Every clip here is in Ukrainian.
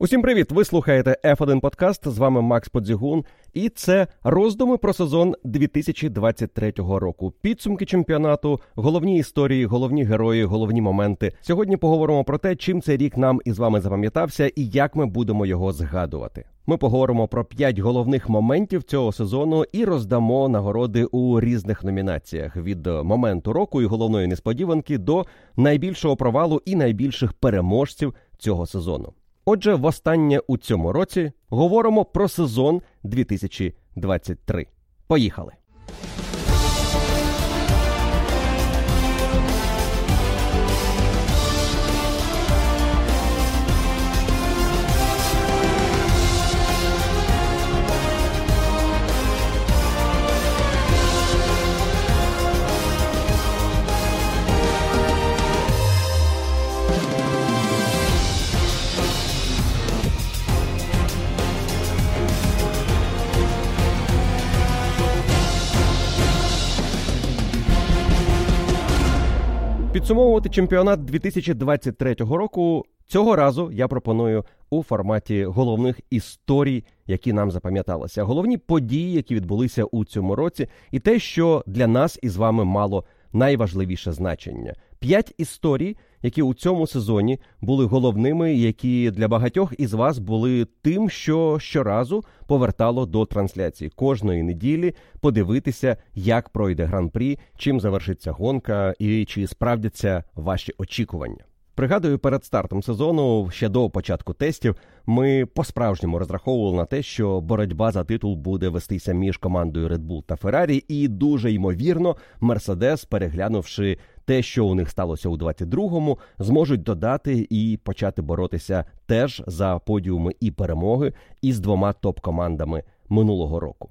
Усім привіт! Ви слухаєте F1 Подкаст. З вами Макс Подзігун, і це роздуми про сезон 2023 року. Підсумки чемпіонату, головні історії, головні герої, головні моменти. Сьогодні поговоримо про те, чим цей рік нам із вами запам'ятався і як ми будемо його згадувати. Ми поговоримо про п'ять головних моментів цього сезону і роздамо нагороди у різних номінаціях від моменту року і головної несподіванки до найбільшого провалу і найбільших переможців цього сезону. Отже, востаннє у цьому році говоримо про сезон 2023. Поїхали! Підсумовувати чемпіонат 2023 року цього разу я пропоную у форматі головних історій, які нам запам'яталися, головні події, які відбулися у цьому році, і те, що для нас із вами мало найважливіше значення. П'ять історій, які у цьому сезоні були головними, які для багатьох із вас були тим, що щоразу повертало до трансляції кожної неділі подивитися, як пройде гран-прі, чим завершиться гонка і чи справдяться ваші очікування. Пригадую, перед стартом сезону, ще до початку тестів, ми по-справжньому розраховували на те, що боротьба за титул буде вестися між командою Red Bull та Ferrari, і дуже ймовірно, Мерседес, переглянувши те, що у них сталося у 22-му, зможуть додати і почати боротися теж за подіуми і перемоги із двома топ-командами минулого року.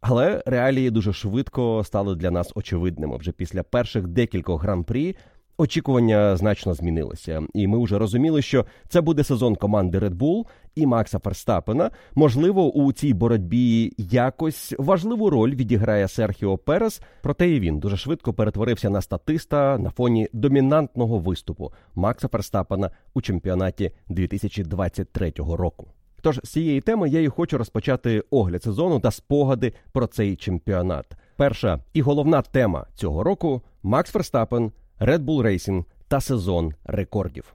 Але реалії дуже швидко стали для нас очевидними вже після перших декількох гран-прі. Очікування значно змінилися, і ми вже розуміли, що це буде сезон команди Red Bull і Макса Ферстапена. Можливо, у цій боротьбі якось важливу роль відіграє Серхіо Перес, проте і він дуже швидко перетворився на статиста на фоні домінантного виступу Макса Ферстапена у чемпіонаті 2023 року. Тож з цієї теми я і хочу розпочати огляд сезону та спогади про цей чемпіонат. Перша і головна тема цього року Макс Ферстапен – Red Bull Racing та сезон рекордів.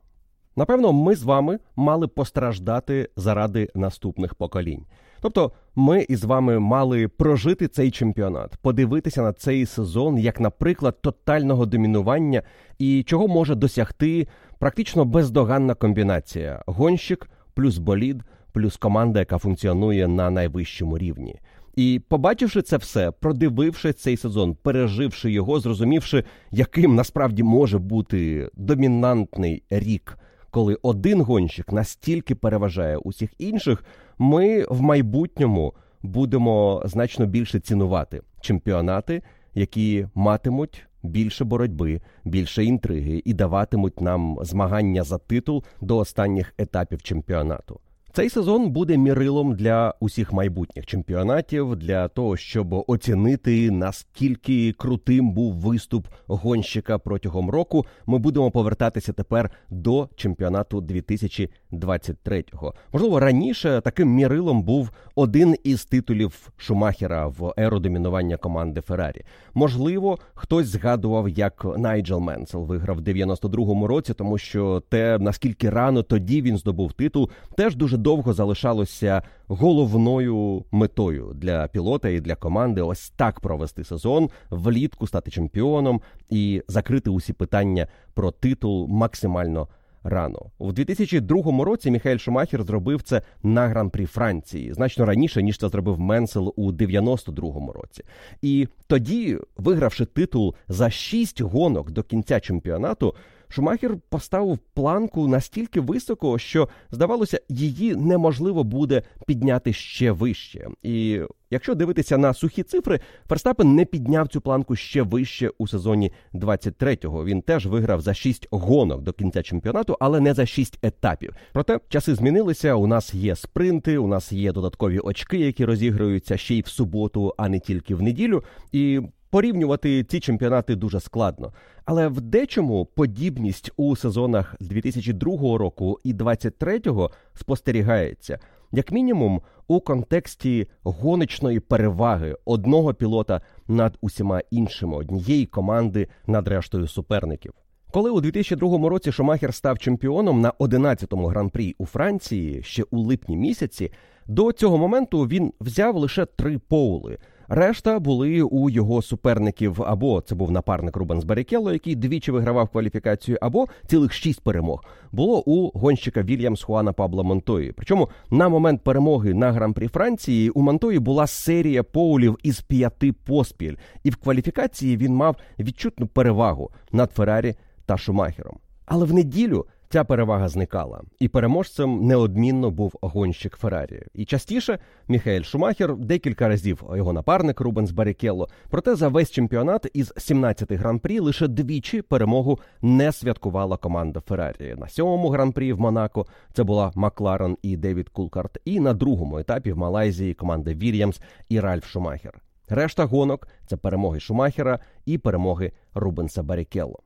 Напевно, ми з вами мали постраждати заради наступних поколінь. Тобто, ми із вами мали прожити цей чемпіонат, подивитися на цей сезон як, наприклад, тотального домінування і чого може досягти практично бездоганна комбінація: гонщик плюс болід, плюс команда, яка функціонує на найвищому рівні. І побачивши це все, продививши цей сезон, переживши його, зрозумівши, яким насправді може бути домінантний рік, коли один гонщик настільки переважає усіх інших, ми в майбутньому будемо значно більше цінувати чемпіонати, які матимуть більше боротьби, більше інтриги і даватимуть нам змагання за титул до останніх етапів чемпіонату. Цей сезон буде мірилом для усіх майбутніх чемпіонатів для того, щоб оцінити наскільки крутим був виступ гонщика протягом року. Ми будемо повертатися тепер до чемпіонату 2023-го. Можливо, раніше таким мірилом був один із титулів Шумахера в еру домінування команди Феррарі. Можливо, хтось згадував, як Найджел Менсел виграв в 92-му році, тому що те наскільки рано тоді він здобув титул, теж дуже довго залишалося головною метою для пілота і для команди ось так провести сезон, влітку стати чемпіоном і закрити усі питання про титул максимально рано. У 2002 році Міхаель Шумахер зробив це на гран-прі Франції значно раніше ніж це зробив Менсел у 92-му році. І тоді, вигравши титул за шість гонок до кінця чемпіонату, Шумахер поставив планку настільки високо, що здавалося, її неможливо буде підняти ще вище. І якщо дивитися на сухі цифри, Ферстапен не підняв цю планку ще вище у сезоні 23-го. Він теж виграв за 6 гонок до кінця чемпіонату, але не за 6 етапів. Проте часи змінилися. У нас є спринти, у нас є додаткові очки, які розігруються ще й в суботу, а не тільки в неділю. І Порівнювати ці чемпіонати дуже складно, але в дечому подібність у сезонах 2002 року і 2023 спостерігається, як мінімум, у контексті гоночної переваги одного пілота над усіма іншими, однієї команди над рештою суперників. Коли у 2002 році Шумахер став чемпіоном на 11-му гран-прі у Франції ще у липні місяці, до цього моменту він взяв лише три поули. Решта були у його суперників або це був напарник Рубенс Барікелло, який двічі вигравав кваліфікацію, або цілих шість перемог було у гонщика Вільямс Хуана Пабла Монтої. Причому на момент перемоги на гран-прі Франції у Монтої була серія поулів із п'яти поспіль, і в кваліфікації він мав відчутну перевагу над Феррарі та Шумахером. Але в неділю ця перевага зникала, і переможцем неодмінно був гонщик Феррарі. І частіше Міхаель Шумахер декілька разів його напарник Рубенс Барікелло. Проте за весь чемпіонат із 17 гран-прі лише двічі перемогу не святкувала команда Феррарі. На сьомому гран-прі в Монако це була Макларен і Девід Култхард. І на другому етапі в Малайзії команда Вільямс і Ральф Шумахер. Решта гонок це перемоги Шумахера і перемоги Рубенса Барікелло.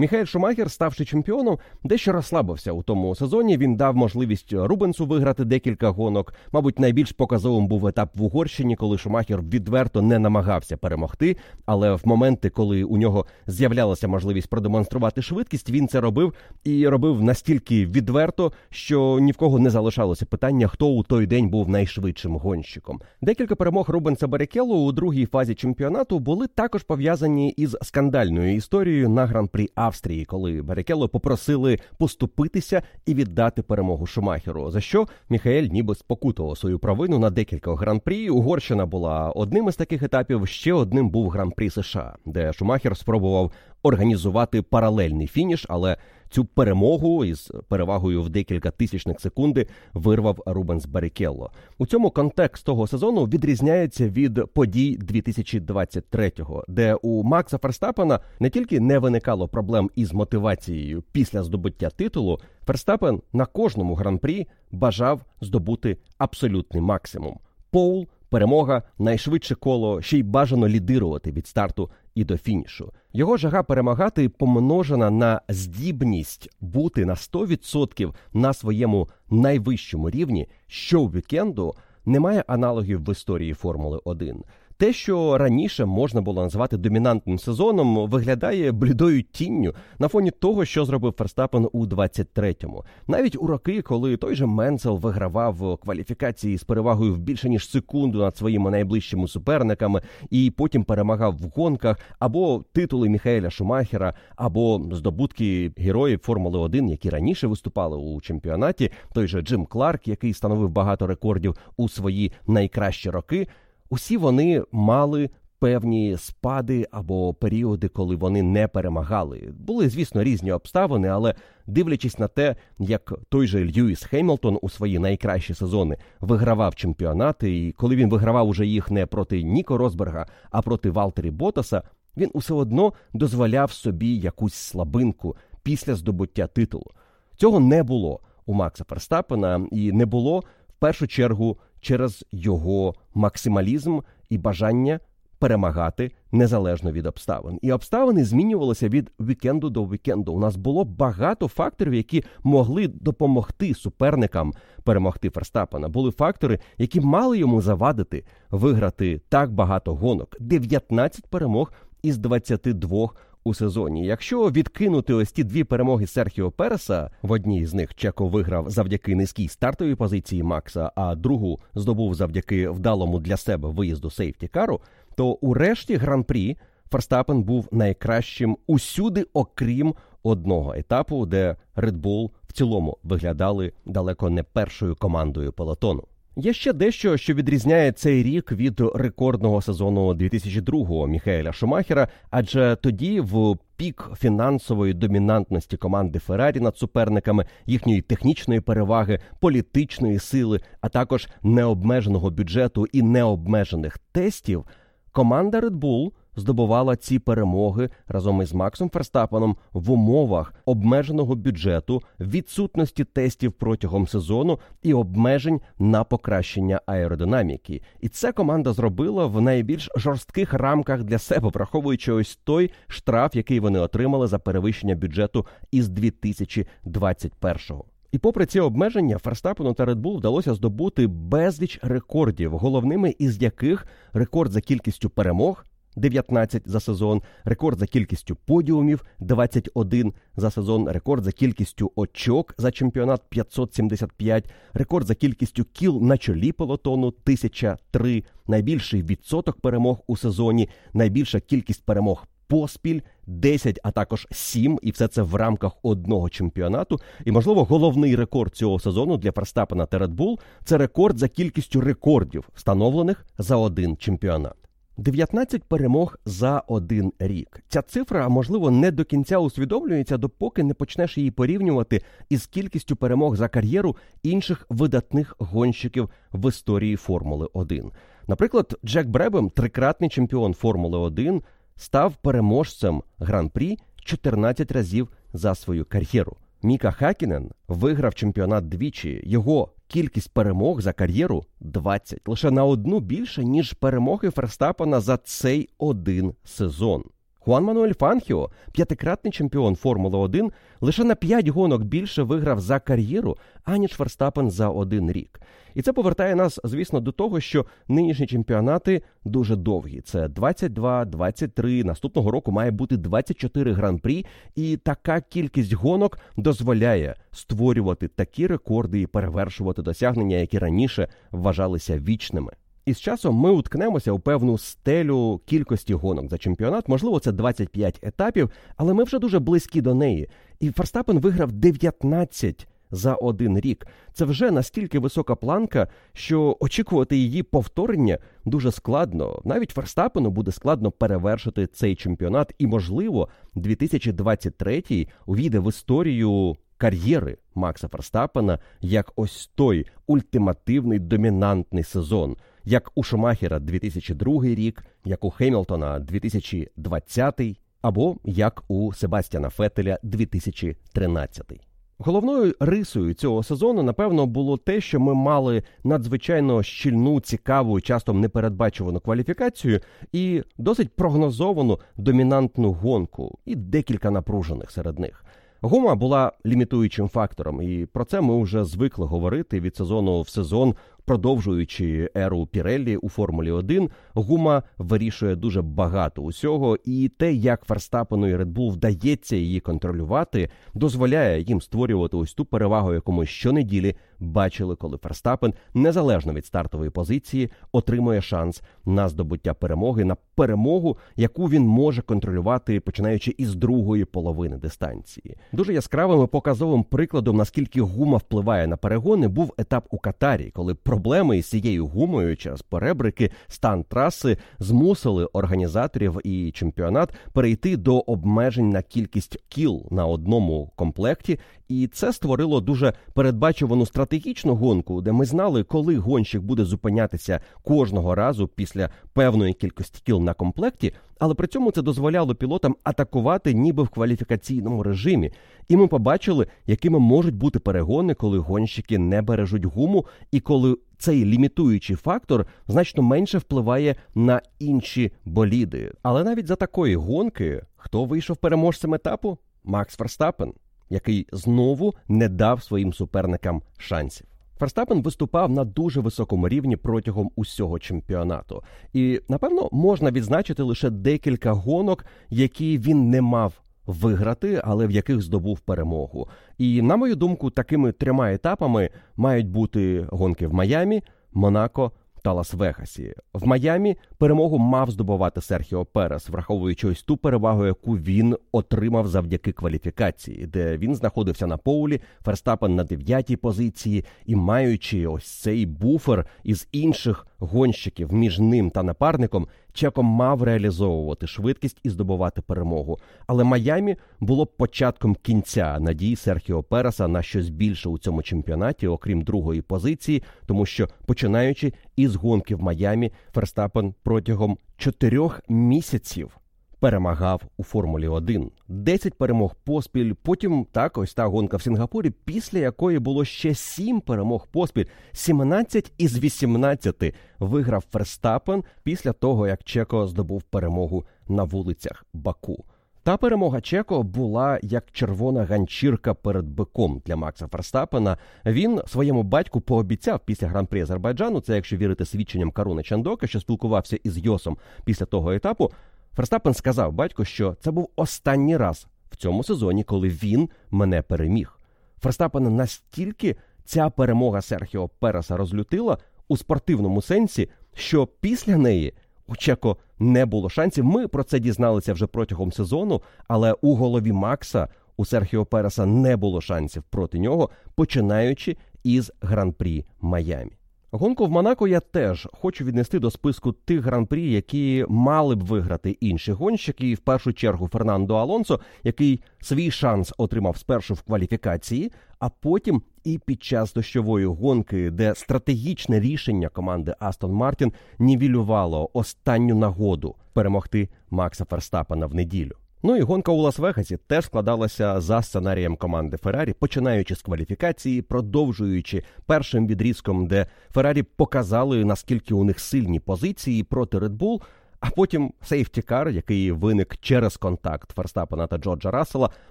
Міхаель Шумахер, ставши чемпіоном, дещо розслабився у тому сезоні. Він дав можливість Рубенсу виграти декілька гонок. Мабуть, найбільш показовим був етап в Угорщині, коли Шумахер відверто не намагався перемогти. Але в моменти, коли у нього з'являлася можливість продемонструвати швидкість, він це робив і робив настільки відверто, що ні в кого не залишалося питання, хто у той день був найшвидшим гонщиком. Декілька перемог Рубенса Барікелло у другій фазі чемпіонату були також пов'язані із скандальною історією на гран-прі Австрії, коли Барікелло попросили поступитися і віддати перемогу Шумахеру. За що Міхаель ніби спокутував свою провину на декілька гран-прі. Угорщина була одним із таких етапів. Ще одним був гран-прі США, де Шумахер спробував організувати паралельний фініш, але цю перемогу із перевагою в декілька тисячних секунди вирвав Рубенс Барікелло. У цьому контексті того сезону відрізняється від подій 2023-го, де у Макса Ферстапена не тільки не виникало проблем із мотивацією після здобуття титулу. Ферстапен на кожному гран-прі бажав здобути абсолютний максимум. Поул, перемога, найшвидше коло, ще й бажано лідирувати від старту і до фінішу. Його жага перемагати помножена на здібність бути на 100% на своєму найвищому рівні щовікенду немає аналогів в історії Формули 1. Те, що раніше можна було назвати домінантним сезоном, виглядає блідою тінню на фоні того, що зробив Ферстапен у 23-му. Навіть у роки, коли той же Менцел вигравав кваліфікації з перевагою в більше ніж секунду над своїми найближчими суперниками, і потім перемагав в гонках або титули Міхаеля Шумахера, або здобутки героїв Формули 1, які раніше виступали у чемпіонаті. Той же Джим Кларк, який становив багато рекордів у свої найкращі роки усі вони мали певні спади або періоди, коли вони не перемагали. Були, звісно, різні обставини, але дивлячись на те, як той же Льюіс Хеймлтон у свої найкращі сезони вигравав чемпіонати, і коли він вигравав уже їх не проти Ніко Росберга, а проти Валтері Ботаса, він усе одно дозволяв собі якусь слабинку після здобуття титулу. Цього не було у Макса Ферстапена і не було в першу чергу через його максималізм і бажання перемагати незалежно від обставин. І обставини змінювалися від вікенду до вікенду. У нас було багато факторів, які могли допомогти суперникам перемогти Ферстапена. Були фактори, які мали йому завадити виграти так багато гонок. 19 перемог із 22 у сезоні. Якщо відкинути ось ті дві перемоги Серхіо Переса, в одній з них Чеко виграв завдяки низькій стартовій позиції Макса, а другу здобув завдяки вдалому для себе виїзду сейфті кару, то у решті гран-прі Ферстапен був найкращим усюди, окрім одного етапу, де Red Bull в цілому виглядали далеко не першою командою полотону. Є ще дещо, що відрізняє цей рік від рекордного сезону 2002-го Міхаеля Шумахера, адже тоді в пік фінансової домінантності команди Феррарі над суперниками, їхньої технічної переваги, політичної сили, а також необмеженого бюджету і необмежених тестів, команда Red Bull здобувала ці перемоги разом із Максом Ферстапеном в умовах обмеженого бюджету, відсутності тестів протягом сезону і обмежень на покращення аеродинаміки. І це команда зробила в найбільш жорстких рамках для себе, враховуючи ось той штраф, який вони отримали за перевищення бюджету із 2021-го. І попри ці обмеження, Ферстапену та Bull вдалося здобути безліч рекордів, головними із яких рекорд за кількістю перемог 19 за сезон, рекорд за кількістю подіумів 21 за сезон, рекорд за кількістю очок за чемпіонат 575, рекорд за кількістю кіл на чолі полотону 1003, найбільший відсоток перемог у сезоні, найбільша кількість перемог поспіль 10, а також 7, і все це в рамках одного чемпіонату. І, можливо, головний рекорд цього сезону для Ферстапена та Bull – це рекорд за кількістю рекордів, встановлених за один чемпіонат. 19 перемог за один рік. Ця цифра, можливо, не до кінця усвідомлюється, допоки не почнеш її порівнювати із кількістю перемог за кар'єру інших видатних гонщиків в історії Формули 1. Наприклад, Джек Бребем, трикратний чемпіон Формули 1, став переможцем гран-прі 14 разів за свою кар'єру. Міка Хакінен виграв чемпіонат двічі. Його кількість перемог за кар'єру 20. лише на одну більше ніж перемоги Ферстапена за цей один сезон. Хуан Мануель Фанхіо, п'ятикратний чемпіон Формули 1, лише на 5 гонок більше виграв за кар'єру, аніж Ферстапен за один рік. І це повертає нас, звісно, до того, що нинішні чемпіонати дуже довгі. Це 22, 23, Наступного року має бути 24 гран-прі, і така кількість гонок дозволяє створювати такі рекорди і перевершувати досягнення, які раніше вважалися вічними. І з часом ми уткнемося у певну стелю кількості гонок за чемпіонат. Можливо, це 25 етапів, але ми вже дуже близькі до неї. І Ферстапен виграв 19 за один рік. Це вже настільки висока планка, що очікувати її повторення дуже складно. Навіть Ферстапену буде складно перевершити цей чемпіонат, і, можливо, 2023 увійде в історію. Кар'єри Макса Ферстапена як ось той ультимативний домінантний сезон, як у Шумахера 2002 рік, як у Хемілтона 2020, або як у Себастьяна Фетеля 2013. Головною рисою цього сезону, напевно, було те, що ми мали надзвичайно щільну, цікаву і часто непередбачувану кваліфікацію і досить прогнозовану домінантну гонку, і декілька напружених серед них. Гума була лімітуючим фактором, і про це ми вже звикли говорити від сезону в сезон Продовжуючи еру Піреллі у Формулі 1, гума вирішує дуже багато усього, і те, як Ферстапену і Red Bull вдається її контролювати, дозволяє їм створювати ось ту перевагу, яку ми щонеділі бачили, коли Ферстапен, незалежно від стартової позиції, отримує шанс на здобуття перемоги, на перемогу, яку він може контролювати, починаючи із другої половини дистанції. Дуже яскравим і показовим прикладом, наскільки гума впливає на перегони, був етап у Катарі, коли проблеми із цією гумою через перебрики стан траси змусили організаторів і чемпіонат перейти до обмежень на кількість кіл на одному комплекті, і це створило дуже передбачувану стратегічну гонку, де ми знали, коли гонщик буде зупинятися кожного разу після певної кількості кіл на комплекті. Але при цьому це дозволяло пілотам атакувати ніби в кваліфікаційному режимі. І ми побачили, якими можуть бути перегони, коли гонщики не бережуть гуму, і коли цей лімітуючий фактор значно менше впливає на інші боліди. Але навіть за такої гонки хто вийшов переможцем етапу? Макс Ферстапен, який знову не дав своїм суперникам шансів. Ферстапен виступав на дуже високому рівні протягом усього чемпіонату, і напевно можна відзначити лише декілька гонок, які він не мав виграти, але в яких здобув перемогу. І на мою думку, такими трьома етапами мають бути гонки в Майамі, Монако та Лас-Вегасі. В Майамі перемогу мав здобувати Серхіо Перес, враховуючи ось ту перевагу, яку він отримав завдяки кваліфікації, де він знаходився на поулі, Ферстапен на дев'ятій позиції і маючи ось цей буфер із інших гонщиків між ним та напарником, Чеко мав реалізовувати швидкість і здобувати перемогу. Але Майамі було початком кінця надій Серхіо Переса на щось більше у цьому чемпіонаті, окрім другої позиції, тому що починаючи із гонки в Майамі, Ферстапен протягом чотирьох місяців перемагав у Формулі 1. 10 перемог поспіль. Потім так ось та гонка в Сінгапурі, після якої було ще 7 перемог поспіль. 17 із 18 виграв Ферстапен після того, як Чеко здобув перемогу на вулицях Баку. Та перемога Чеко була як червона ганчірка перед биком для Макса Ферстапена. Він своєму батьку пообіцяв після гран-прі Азербайджану, це якщо вірити свідченням Каруни Чандока, що спілкувався із Йосом після того етапу. Ферстапен сказав батько, що це був останній раз в цьому сезоні, коли він мене переміг. Ферстапена настільки ця перемога Серхіо Переса розлютила у спортивному сенсі, що після неї у Чеко не було шансів. Ми про це дізналися вже протягом сезону, але у голові Макса у Серхіо Переса не було шансів проти нього, починаючи із гран-прі Майамі. Гонку в Монако я теж хочу віднести до списку тих гран-прі, які мали б виграти інші гонщики. І в першу чергу Фернандо Алонсо, який свій шанс отримав спершу в кваліфікації, а потім і під час дощової гонки, де стратегічне рішення команди Астон Мартін нівелювало останню нагоду перемогти Макса Ферстапена в неділю. Ну і гонка у Лас-Вегасі теж складалася за сценарієм команди Феррарі, починаючи з кваліфікації, продовжуючи першим відрізком, де Феррарі показали наскільки у них сильні позиції проти Red Bull, а потім сейфтікар, який виник через контакт Ферстапена та Джорджа Рассела,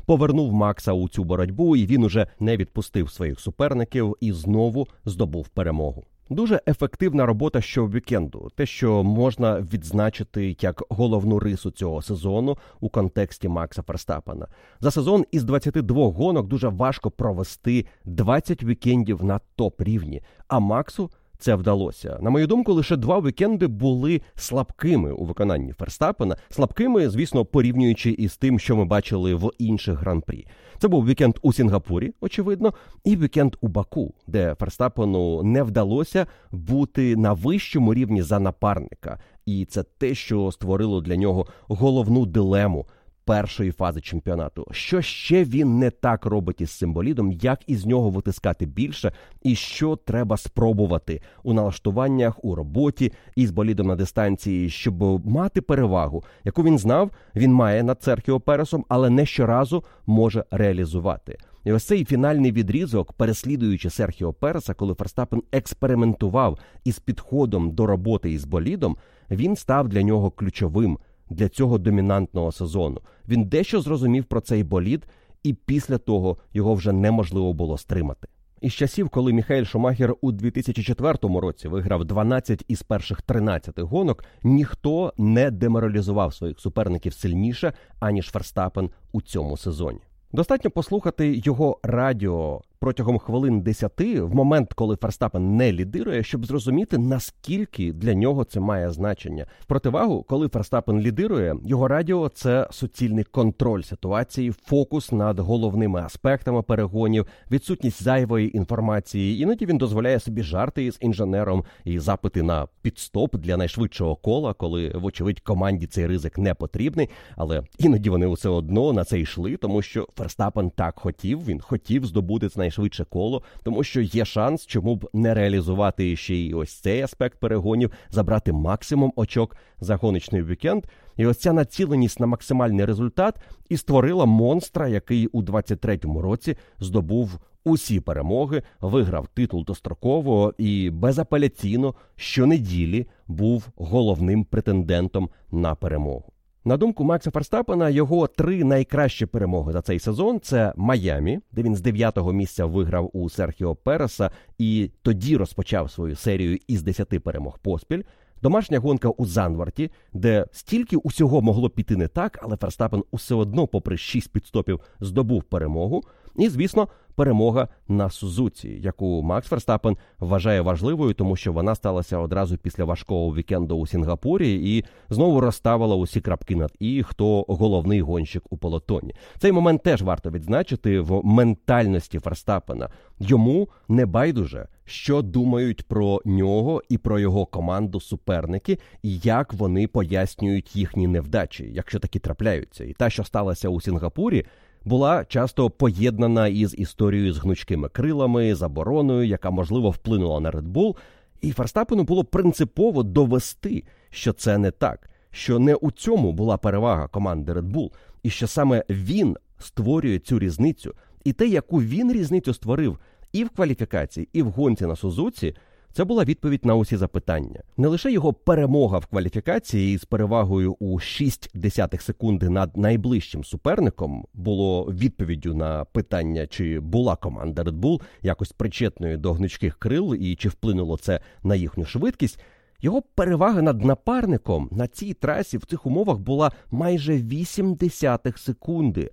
повернув Макса у цю боротьбу, і він уже не відпустив своїх суперників і знову здобув перемогу. Дуже ефективна робота щовікенду, те, що можна відзначити як головну рису цього сезону у контексті Макса Ферстапена. За сезон із 22 гонок дуже важко провести 20 вікендів на топ рівні. А Максу це вдалося. На мою думку, лише два вікенди були слабкими у виконанні Ферстапена, слабкими, звісно, порівнюючи із тим, що ми бачили в інших гран-прі. Це був вікенд у Сінгапурі, очевидно, і вікенд у Баку, де Ферстапену не вдалося бути на вищому рівні за напарника, і це те, що створило для нього головну дилему першої фази чемпіонату. Що ще він не так робить із символідом, як із нього витискати більше, і що треба спробувати у налаштуваннях, у роботі із болідом на дистанції, щоб мати перевагу, яку він знав, він має над Серхіо Пересом, але не щоразу може реалізувати. І ось цей фінальний відрізок, переслідуючи Серхіо Переса, коли Ферстапен експериментував із підходом до роботи із болідом, він став для нього ключовим для цього домінантного сезону. Він дещо зрозумів про цей болід, і після того його вже неможливо було стримати. Із часів, коли Міхаель Шумахер у 2004 році виграв 12 із перших 13 гонок, ніхто не деморалізував своїх суперників сильніше аніж Ферстапен у цьому сезоні. Достатньо послухати його радіо протягом хвилин десяти, в момент, коли Ферстапен не лідирує, щоб зрозуміти, наскільки для нього це має значення. В противагу, коли Ферстапен лідирує, його радіо це суцільний контроль ситуації, фокус над головними аспектами перегонів, відсутність зайвої інформації. Іноді він дозволяє собі жарти із інженером і запити на підстоп для найшвидшого кола, коли, вочевидь, команді цей ризик не потрібний. Але іноді вони все одно на це йшли, тому що Ферстапен так хотів. Він хотів здобути це найшвидше коло, тому що є шанс, чому б не реалізувати ще й ось цей аспект перегонів, забрати максимум очок за гоночний вікенд. І ось ця націленість на максимальний результат і створила монстра, який у 23-му році здобув усі перемоги, виграв титул достроково і безапеляційно щонеділі був головним претендентом на перемогу. На думку Макса Ферстапена, його три найкращі перемоги за цей сезон це Майамі, де він з дев'ятого місця виграв у Серхіо Переса і тоді розпочав свою серію із десяти перемог поспіль. Домашня гонка у Занварті, де стільки усього могло піти не так, але Ферстапен усе одно, попри шість підстопів, здобув перемогу. І, звісно, перемога на Сузуці, яку Макс Ферстапен вважає важливою, тому що вона сталася одразу після важкого вікенду у Сінгапурі і знову розставила усі крапки над і хто головний гонщик у полотоні. Цей момент теж варто відзначити в ментальності Ферстапена. Йому не байдуже, що думають про нього і про його команду суперники, і як вони пояснюють їхні невдачі, якщо такі трапляються. І та, що сталася у Сінгапурі була часто поєднана із історією з гнучкими крилами, забороною, яка можливо вплинула на Red Bull, і Ферстапену було принципово довести, що це не так, що не у цьому була перевага команди Red Bull, і що саме він створює цю різницю, і те, яку він різницю створив і в кваліфікації, і в гонці на Сузуці, це була відповідь на усі запитання. Не лише його перемога в кваліфікації з перевагою у 6 десятих секунди над найближчим суперником було відповіддю на питання, чи була команда Red Bull якось причетною до гнучких крил і чи вплинуло це на їхню швидкість. Його перевага над напарником на цій трасі в цих умовах була майже 8 десятих секунди.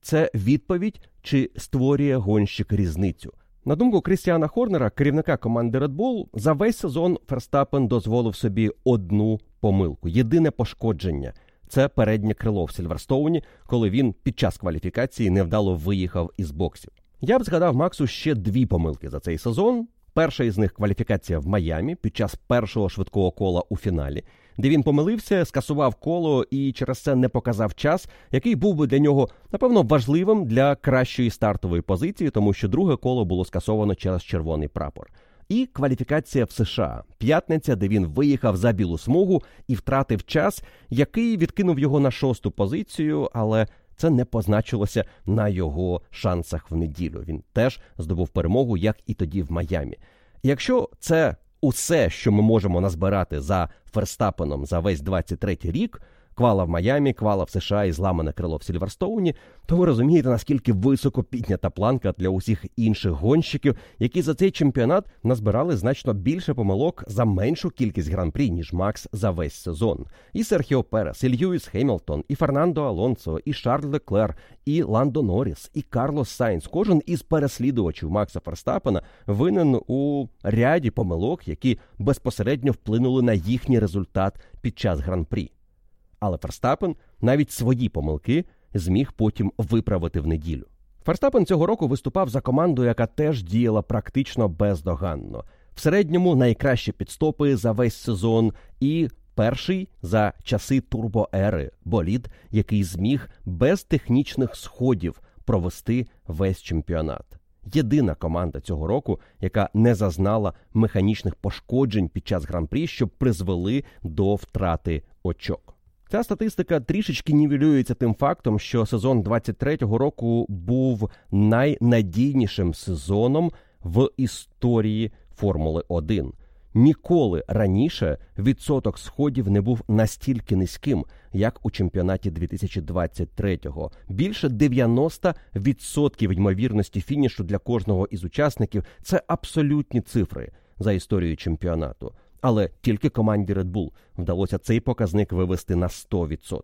Це відповідь, чи створює гонщик різницю. На думку Крістіана Хорнера, керівника команди Red Bull, за весь сезон Ферстапен дозволив собі одну помилку. Єдине пошкодження це переднє крило в Сільверстоуні, коли він під час кваліфікації невдало виїхав із боксів. Я б згадав Максу ще дві помилки за цей сезон. Перша із них кваліфікація в Майамі під час першого швидкого кола у фіналі, де він помилився, скасував коло і через це не показав час, який був би для нього напевно важливим для кращої стартової позиції, тому що друге коло було скасовано через червоний прапор. І кваліфікація в США п'ятниця, де він виїхав за білу смугу і втратив час, який відкинув його на шосту позицію, але це не позначилося на його шансах в неділю. Він теж здобув перемогу, як і тоді в Майамі. Якщо це усе, що ми можемо назбирати за Ферстапеном за весь 23-й рік, квала в Майамі, квала в США і зламане крило в Сільверстоуні, то ви розумієте, наскільки високо піднята планка для усіх інших гонщиків, які за цей чемпіонат назбирали значно більше помилок за меншу кількість гран-прі, ніж Макс за весь сезон. І Серхіо Перес, і Льюіс Хемілтон, і Фернандо Алонсо, і Шарль Леклер, і Ландо Норріс, і Карлос Сайнс. Кожен із переслідувачів Макса Ферстапена винен у ряді помилок, які безпосередньо вплинули на їхній результат під час гран-прі. Але Ферстапен навіть свої помилки зміг потім виправити в неділю. Ферстапен цього року виступав за команду, яка теж діяла практично бездоганно. В середньому найкращі підстопи за весь сезон, і перший за часи турбоери болід, який зміг без технічних сходів провести весь чемпіонат. Єдина команда цього року, яка не зазнала механічних пошкоджень під час гран-прі, що призвели до втрати очок. Ця статистика трішечки нівелюється тим фактом, що сезон 23-го року був найнадійнішим сезоном в історії Формули 1. Ніколи раніше відсоток сходів не був настільки низьким, як у чемпіонаті 2023-го. Більше 90% ймовірності фінішу для кожного із учасників це абсолютні цифри за історією чемпіонату. Але тільки команді Red Bull вдалося цей показник вивести на 100%.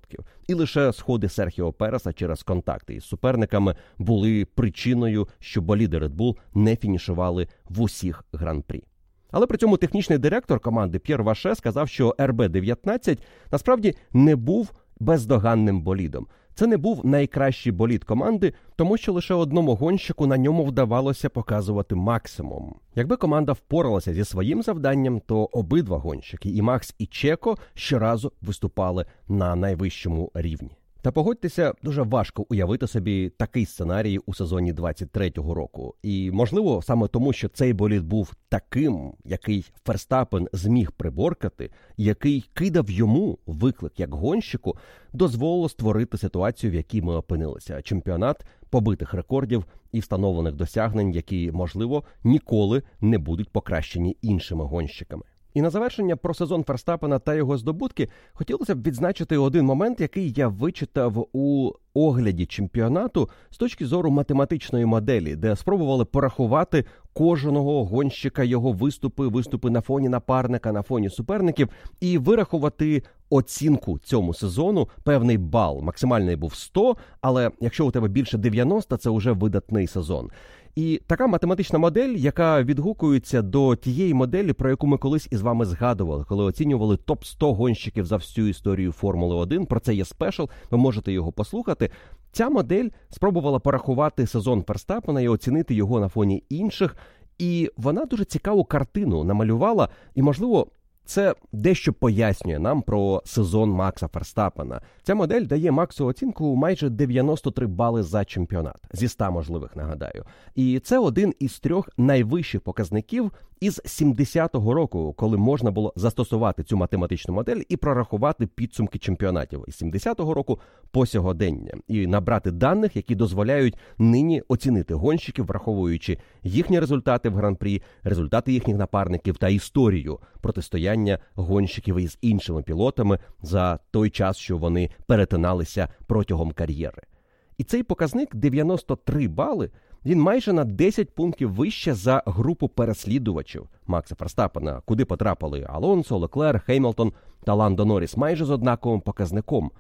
І лише сходи Серхіо Переса через контакти із суперниками були причиною, що боліди Red Bull не фінішували в усіх гран-прі. Але при цьому технічний директор команди П'єр Ваше сказав, що РБ 19 насправді не був бездоганним болідом. Це не був найкращий болід команди, тому що лише одному гонщику на ньому вдавалося показувати максимум. Якби команда впоралася зі своїм завданням, то обидва гонщики, і Макс, і Чеко щоразу виступали на найвищому рівні. Та погодьтеся, дуже важко уявити собі такий сценарій у сезоні 23-го року. І можливо, саме тому, що цей болід був таким, який Ферстапен зміг приборкати, який кидав йому виклик як гонщику, дозволило створити ситуацію, в якій ми опинилися. Чемпіонат побитих рекордів і встановлених досягнень, які можливо ніколи не будуть покращені іншими гонщиками. І на завершення про сезон Ферстапена та його здобутки хотілося б відзначити один момент, який я вичитав у огляді чемпіонату з точки зору математичної моделі, де спробували порахувати кожного гонщика, його виступи, виступи на фоні напарника, на фоні суперників, і вирахувати оцінку цьому сезону. Певний бал. Максимальний був 100, але якщо у тебе більше 90, це вже видатний сезон. І така математична модель, яка відгукується до тієї моделі, про яку ми колись із вами згадували, коли оцінювали топ 100 гонщиків за всю історію Формули 1. Про це є спешл. Ви можете його послухати. Ця модель спробувала порахувати сезон Ферстапена і оцінити його на фоні інших. І вона дуже цікаву картину намалювала, і можливо. Це дещо пояснює нам про сезон Макса Ферстапена. Ця модель дає Максу оцінку майже 93 бали за чемпіонат зі 100 можливих. Нагадаю, і це один із трьох найвищих показників із 70-го року, коли можна було застосувати цю математичну модель і прорахувати підсумки чемпіонатів із 70-го року по сьогодення, і набрати даних, які дозволяють нині оцінити гонщиків, враховуючи їхні результати в гран-прі, результати їхніх напарників та історію протистояння гонщиків із іншими пілотами за той час, що вони перетиналися протягом кар'єри. І цей показник 93 бали. Він майже на 10 пунктів вище за групу переслідувачів Макса Ферстапена, куди потрапили Алонсо, Леклер, Хеймлтон та Ландо Норріс майже з однаковим показником.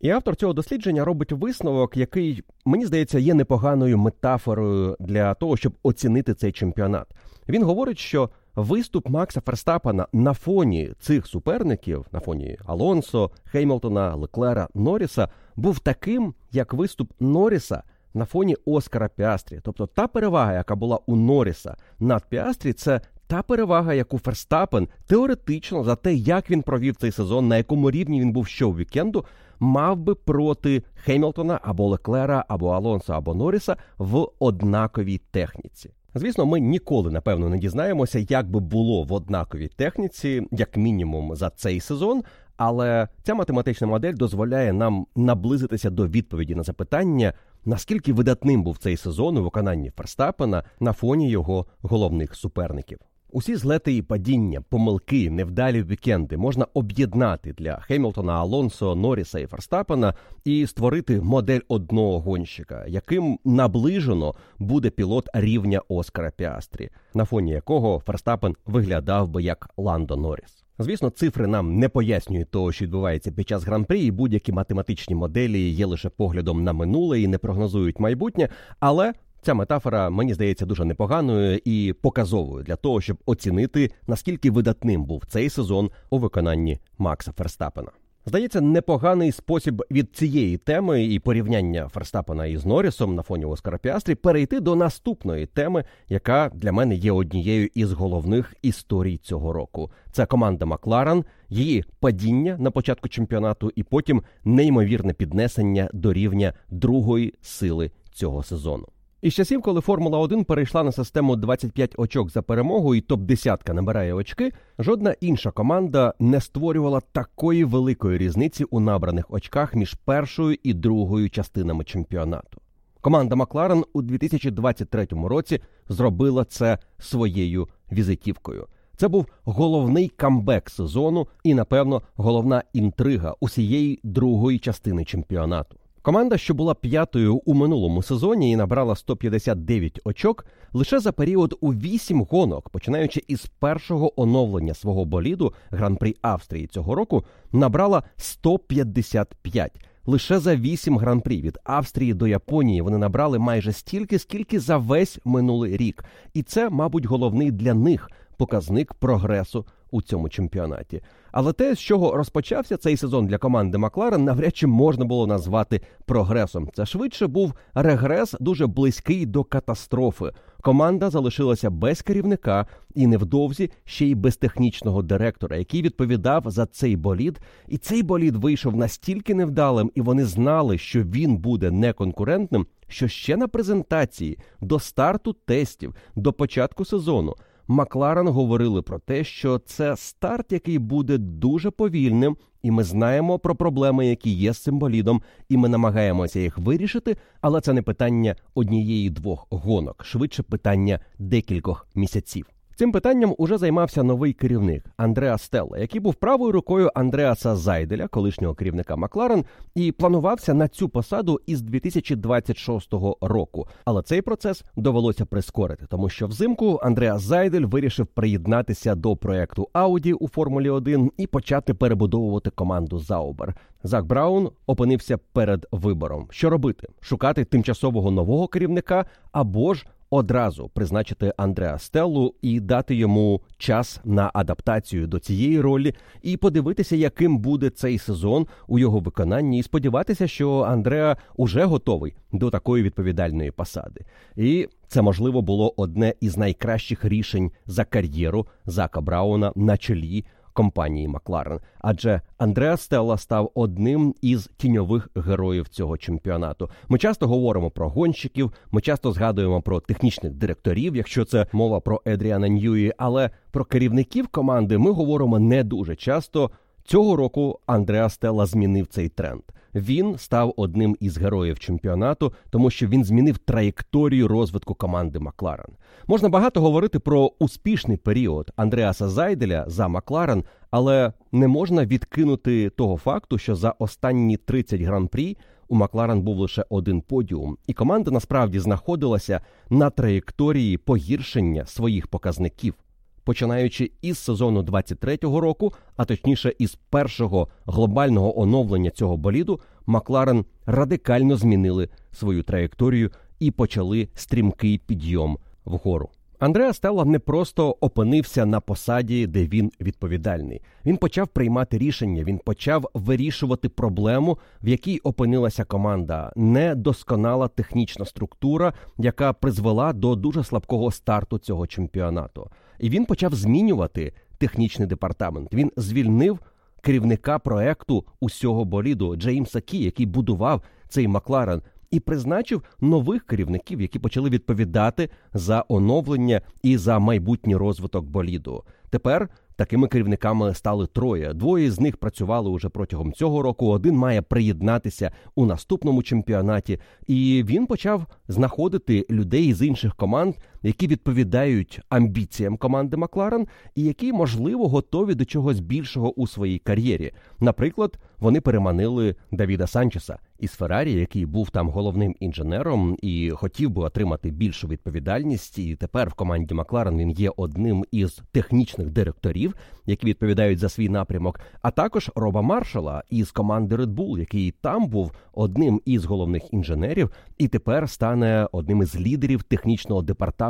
І автор цього дослідження робить висновок, який мені здається є непоганою метафорою для того, щоб оцінити цей чемпіонат. Він говорить, що виступ Макса Ферстапена на фоні цих суперників, на фоні Алонсо, Хеймлтона, Леклера, Норріса, був таким, як виступ Норріса на фоні Оскара Піастрі. Тобто та перевага, яка була у Норріса над Піастрі, це та перевага, яку Ферстапен теоретично за те, як він провів цей сезон, на якому рівні він був щовікенду, мав би проти Хеймлтона або Леклера, або Алонса, або Норріса в однаковій техніці. Звісно, ми ніколи напевно не дізнаємося, як би було в однаковій техніці, як мінімум, за цей сезон. Але ця математична модель дозволяє нам наблизитися до відповіді на запитання, наскільки видатним був цей сезон у виконанні Ферстапена на фоні його головних суперників. Усі злети і падіння, помилки, невдалі вікенди можна об'єднати для Хемілтона, Алонсо, Норріса і Ферстапена і створити модель одного гонщика, яким наближено буде пілот рівня Оскара Піастрі, на фоні якого Ферстапен виглядав би як Ландо Норріс. Звісно, цифри нам не пояснюють того, що відбувається під час гран-прі, і будь-які математичні моделі є лише поглядом на минуле і не прогнозують майбутнє, але Ця метафора мені здається дуже непоганою і показовою для того, щоб оцінити наскільки видатним був цей сезон у виконанні Макса Ферстапена. Здається, непоганий спосіб від цієї теми і порівняння Ферстапена із Норрісом на фоні Оскара Піастрі перейти до наступної теми, яка для мене є однією із головних історій цього року. Це команда Макларен, її падіння на початку чемпіонату, і потім неймовірне піднесення до рівня другої сили цього сезону. Із часів, коли Формула 1 перейшла на систему 25 очок за перемогу і топ 10 набирає очки, жодна інша команда не створювала такої великої різниці у набраних очках між першою і другою частинами чемпіонату. Команда Макларен у 2023 році зробила це своєю візитівкою. Це був головний камбек сезону і, напевно, головна інтрига усієї другої частини чемпіонату. Команда, що була п'ятою у минулому сезоні і набрала 159 очок, лише за період у 8 гонок, починаючи із першого оновлення свого боліду гран-прі Австрії цього року, набрала 155. Лише за 8 гран-прі від Австрії до Японії вони набрали майже стільки, скільки за весь минулий рік, і це, мабуть, головний для них показник прогресу у цьому чемпіонаті. Але те, з чого розпочався цей сезон для команди Макларен, навряд чи можна було назвати прогресом. Це швидше був регрес, дуже близький до катастрофи. Команда залишилася без керівника і невдовзі ще й без технічного директора, який відповідав за цей болід. І цей болід вийшов настільки невдалим, і вони знали, що він буде неконкурентним. Що ще на презентації до старту тестів до початку сезону Макларен говорили про те, що це старт, який буде дуже повільним, і ми знаємо про проблеми, які є з цим болідом, і ми намагаємося їх вирішити. Але це не питання однієї двох гонок, швидше питання декількох місяців. Цим питанням уже займався новий керівник Андреа Стелла, який був правою рукою Андреаса Зайделя, колишнього керівника Макларен, і планувався на цю посаду із 2026 року. Але цей процес довелося прискорити, тому що взимку Андреас Зайдель вирішив приєднатися до проекту Ауді у Формулі 1 і почати перебудовувати команду Заубер. Зак Браун опинився перед вибором, що робити: шукати тимчасового нового керівника або ж одразу призначити Андреа Стеллу і дати йому час на адаптацію до цієї ролі, і подивитися, яким буде цей сезон у його виконанні, і сподіватися, що Андреа уже готовий до такої відповідальної посади. І це можливо було одне із найкращих рішень за кар'єру Зака Брауна на чолі компанії Макларен, адже Андреа Стелла став одним із тіньових героїв цього чемпіонату. Ми часто говоримо про гонщиків, ми часто згадуємо про технічних директорів, якщо це мова про Едріана Ньюї, але про керівників команди ми говоримо не дуже часто. Цього року Андреа Стелла змінив цей тренд. Він став одним із героїв чемпіонату, тому що він змінив траєкторію розвитку команди Макларен. Можна багато говорити про успішний період Андреаса Зайделя за Макларен, але не можна відкинути того факту, що за останні 30 гран-прі у Макларен був лише один подіум, і команда насправді знаходилася на траєкторії погіршення своїх показників починаючи із сезону 23-го року, а точніше із першого глобального оновлення цього боліду, Макларен радикально змінили свою траєкторію і почали стрімкий підйом вгору. Андреа Стелла не просто опинився на посаді, де він відповідальний. Він почав приймати рішення. Він почав вирішувати проблему, в якій опинилася команда. Недосконала технічна структура, яка призвела до дуже слабкого старту цього чемпіонату. І він почав змінювати технічний департамент. Він звільнив керівника проекту усього боліду Джеймса Кі, який будував цей Макларен і призначив нових керівників, які почали відповідати за оновлення і за майбутній розвиток боліду. Тепер такими керівниками стали троє. Двоє з них працювали уже протягом цього року. Один має приєднатися у наступному чемпіонаті, і він почав знаходити людей з інших команд, які відповідають амбіціям команди Макларен, і які можливо готові до чогось більшого у своїй кар'єрі. Наприклад, вони переманили Давіда Санчеса із Феррарі, який був там головним інженером і хотів би отримати більшу відповідальність. І тепер в команді Макларен він є одним із технічних директорів, які відповідають за свій напрямок. А також Роба Маршала із команди Red Bull, який там був одним із головних інженерів, і тепер стане одним із лідерів технічного департаменту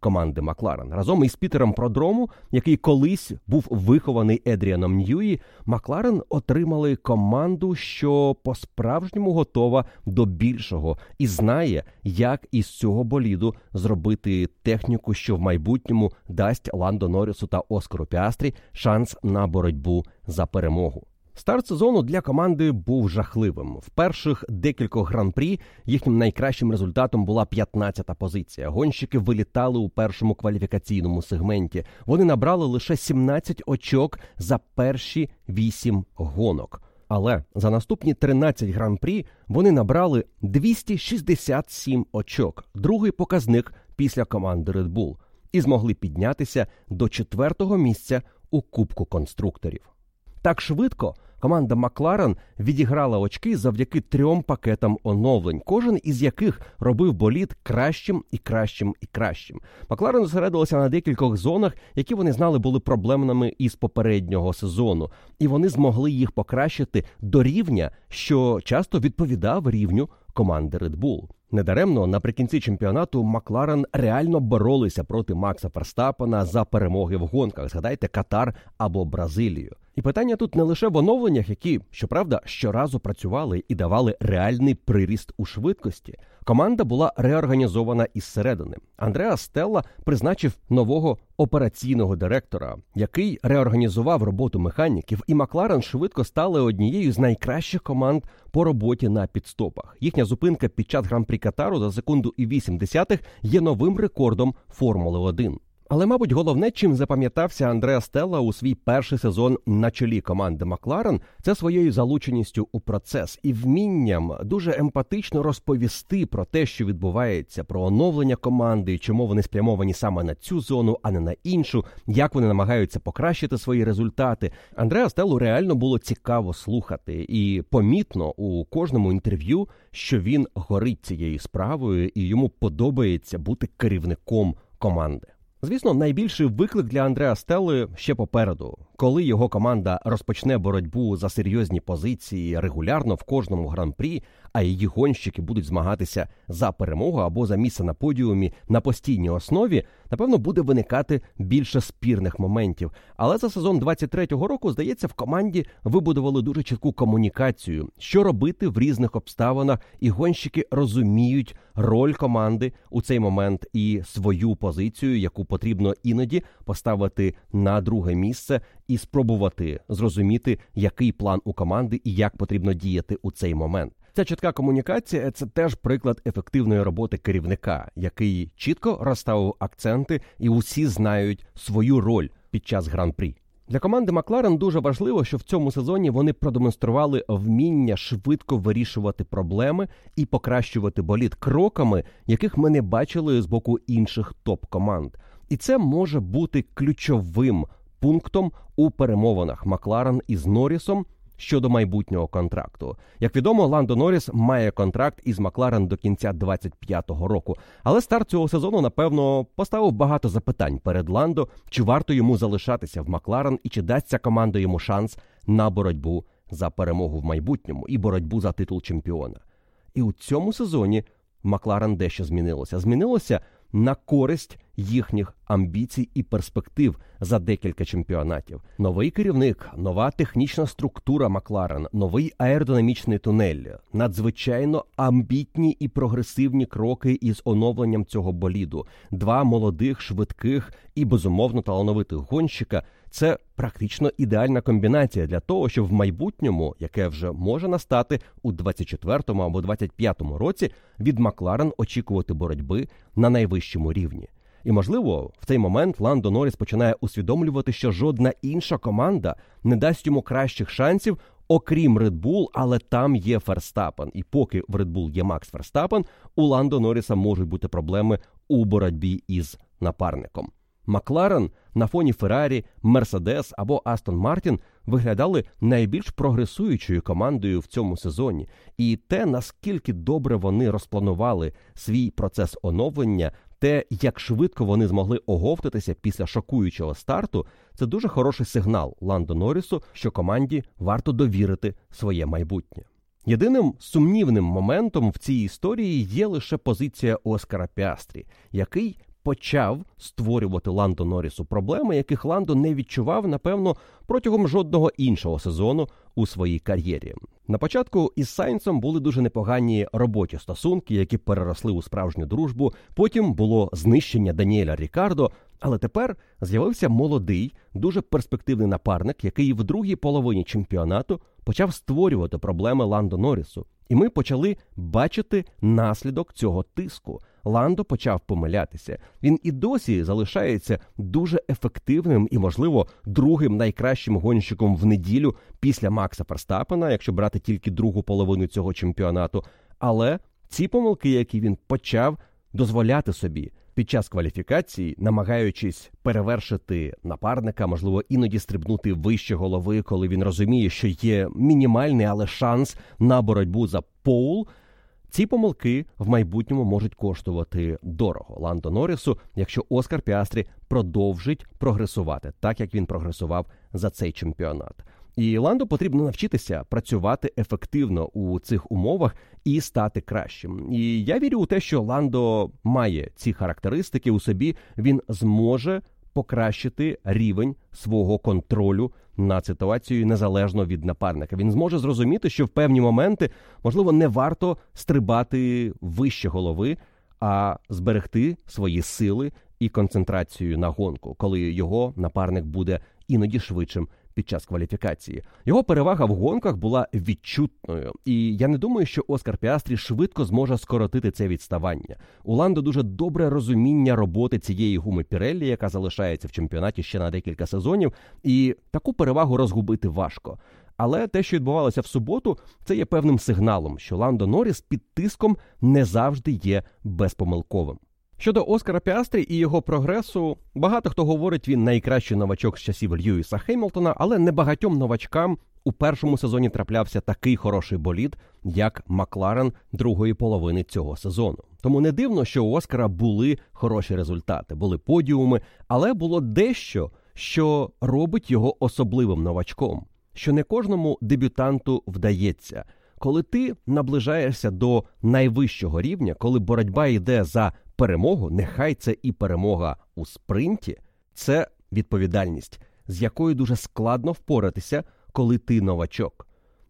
команди Макларен разом із Пітером Продрому, який колись був вихований Едріаном Ньюї. Макларен отримали команду, що по справжньому готова до більшого і знає, як із цього боліду зробити техніку, що в майбутньому дасть Ландо Норрісу та Оскару Піастрі шанс на боротьбу за перемогу. Старт сезону для команди був жахливим. В перших декількох гран-прі їхнім найкращим результатом була 15-та позиція. Гонщики вилітали у першому кваліфікаційному сегменті. Вони набрали лише 17 очок за перші 8 гонок. Але за наступні 13 гран-прі вони набрали 267 очок, другий показник після команди Red Bull, і змогли піднятися до четвертого місця у Кубку конструкторів. Так швидко команда Макларен відіграла очки завдяки трьом пакетам оновлень, кожен із яких робив боліт кращим і кращим і кращим. Макларен зосередилася на декількох зонах, які вони знали були проблемними із попереднього сезону, і вони змогли їх покращити до рівня, що часто відповідав рівню команди Red Bull. Недаремно наприкінці чемпіонату Макларен реально боролися проти Макса Ферстапена за перемоги в гонках. Згадайте Катар або Бразилію. І питання тут не лише в оновленнях, які щоправда щоразу працювали і давали реальний приріст у швидкості. Команда була реорганізована із середини. Андреа Стелла призначив нового операційного директора, який реорганізував роботу механіків, і Макларен швидко стали однією з найкращих команд по роботі на підстопах. Їхня зупинка під час гран-прі Катару за секунду і 8 десятих є новим рекордом Формули 1. Але, мабуть, головне, чим запам'ятався Андреа Стелла у свій перший сезон на чолі команди Макларен, це своєю залученістю у процес і вмінням дуже емпатично розповісти про те, що відбувається, про оновлення команди, чому вони спрямовані саме на цю зону, а не на іншу, як вони намагаються покращити свої результати. Андреа Стеллу реально було цікаво слухати, і помітно у кожному інтерв'ю, що він горить цією справою, і йому подобається бути керівником команди. Звісно, найбільший виклик для Андреа Стелли ще попереду, коли його команда розпочне боротьбу за серйозні позиції регулярно в кожному гран-прі, а її гонщики будуть змагатися за перемогу або за місце на подіумі на постійній основі, напевно, буде виникати більше спірних моментів. Але за сезон 23-го року, здається, в команді вибудували дуже чітку комунікацію, що робити в різних обставинах, і гонщики розуміють роль команди у цей момент і свою позицію, яку потрібно іноді поставити на друге місце і спробувати зрозуміти, який план у команди і як потрібно діяти у цей момент. Ця чітка комунікація це теж приклад ефективної роботи керівника, який чітко розставив акценти, і усі знають свою роль під час гран-прі. Для команди Макларен дуже важливо, що в цьому сезоні вони продемонстрували вміння швидко вирішувати проблеми і покращувати боліт кроками, яких ми не бачили з боку інших топ-команд. І це може бути ключовим пунктом у перемовинах Макларен із Норрісом щодо майбутнього контракту. Як відомо, Ландо Норріс має контракт із Макларен до кінця 25-го року. Але старт цього сезону, напевно, поставив багато запитань перед Ландо, чи варто йому залишатися в Макларен і чи дасться команда йому шанс на боротьбу за перемогу в майбутньому і боротьбу за титул чемпіона. І у цьому сезоні Макларен дещо змінилося. Змінилося на користь їхніх амбіцій і перспектив за декілька чемпіонатів. Новий керівник, нова технічна структура Макларен, новий аеродинамічний тунель, надзвичайно амбітні і прогресивні кроки із оновленням цього боліду, два молодих, швидких і безумовно талановитих гонщика. Це практично ідеальна комбінація для того, щоб в майбутньому, яке вже може настати у 24-му або 25-му році, від Макларен очікувати боротьби на найвищому рівні. І можливо, в цей момент Ландо Норріс починає усвідомлювати, що жодна інша команда не дасть йому кращих шансів, окрім Red Bull, але там є Ферстапен. І поки в Red Bull є Макс Ферстапен, у Ландо Норріса можуть бути проблеми у боротьбі із напарником. Макларен на фоні Феррарі, Мерседес або Астон Мартін виглядали найбільш прогресуючою командою в цьому сезоні, і те, наскільки добре вони розпланували свій процес оновлення, те, як швидко вони змогли оговтатися після шокуючого старту, це дуже хороший сигнал Ландо Норрісу, що команді варто довірити своє майбутнє. Єдиним сумнівним моментом в цій історії є лише позиція Оскара Піастрі, який почав створювати Ландо Норрісу проблеми, яких Ландо не відчував, напевно, протягом жодного іншого сезону у своїй кар'єрі. На початку із Сайнсом були дуже непогані робочі стосунки, які переросли у справжню дружбу. Потім було знищення Даніеля Рікардо. Але тепер з'явився молодий, дуже перспективний напарник, який в другій половині чемпіонату почав створювати проблеми Ландо Норрісу. І ми почали бачити наслідок цього тиску. Ландо почав помилятися. Він і досі залишається дуже ефективним і, можливо, другим найкращим гонщиком в неділю після Макса Ферстапена, якщо брати тільки другу половину цього чемпіонату. Але ці помилки, які він почав дозволяти собі. Під час кваліфікації, намагаючись перевершити напарника, можливо, іноді стрибнути вище голови, коли він розуміє, що є мінімальний, але шанс на боротьбу за поул, ці помилки в майбутньому можуть коштувати дорого Ландо Норрісу, якщо Оскар Піастрі продовжить прогресувати, так як він прогресував за цей чемпіонат. І Ландо потрібно навчитися працювати ефективно у цих умовах і стати кращим. І я вірю у те, що Ландо має ці характеристики у собі, він зможе покращити рівень свого контролю над ситуацією незалежно від напарника. Він зможе зрозуміти, що в певні моменти можливо не варто стрибати вище голови, а зберегти свої сили і концентрацію на гонку, коли його напарник буде іноді швидшим під час кваліфікації. Його перевага в гонках була відчутною, і я не думаю, що Оскар Піастрі швидко зможе скоротити це відставання. У Ландо дуже добре розуміння роботи цієї гуми Піреллі, яка залишається в чемпіонаті ще на декілька сезонів, і таку перевагу розгубити важко. Але те, що відбувалося в суботу, це є певним сигналом, що Ландо Норріс під тиском не завжди є безпомилковим. Щодо Оскара Піастрі і його прогресу, багато хто говорить, він найкращий новачок з часів Льюіса Хеймлтона, але небагатьом новачкам у першому сезоні траплявся такий хороший болід, як Макларен другої половини цього сезону. Тому не дивно, що у Оскара були хороші результати, були подіуми, але було дещо, що робить його особливим новачком, що не кожному дебютанту вдається. Коли ти наближаєшся до найвищого рівня, коли боротьба йде за перемогу, нехай це і перемога у спринті, це відповідальність, з якою дуже складно впоратися, коли ти новачок.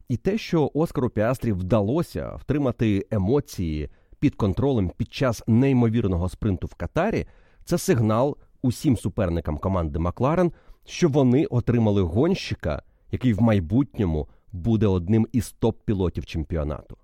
І те, що Оскару Піастрі вдалося втримати емоції під контролем під час неймовірного спринту в Катарі, це сигнал усім суперникам команди Макларен, що вони отримали гонщика, який в майбутньому буде одним із топ-пілотів чемпіонату.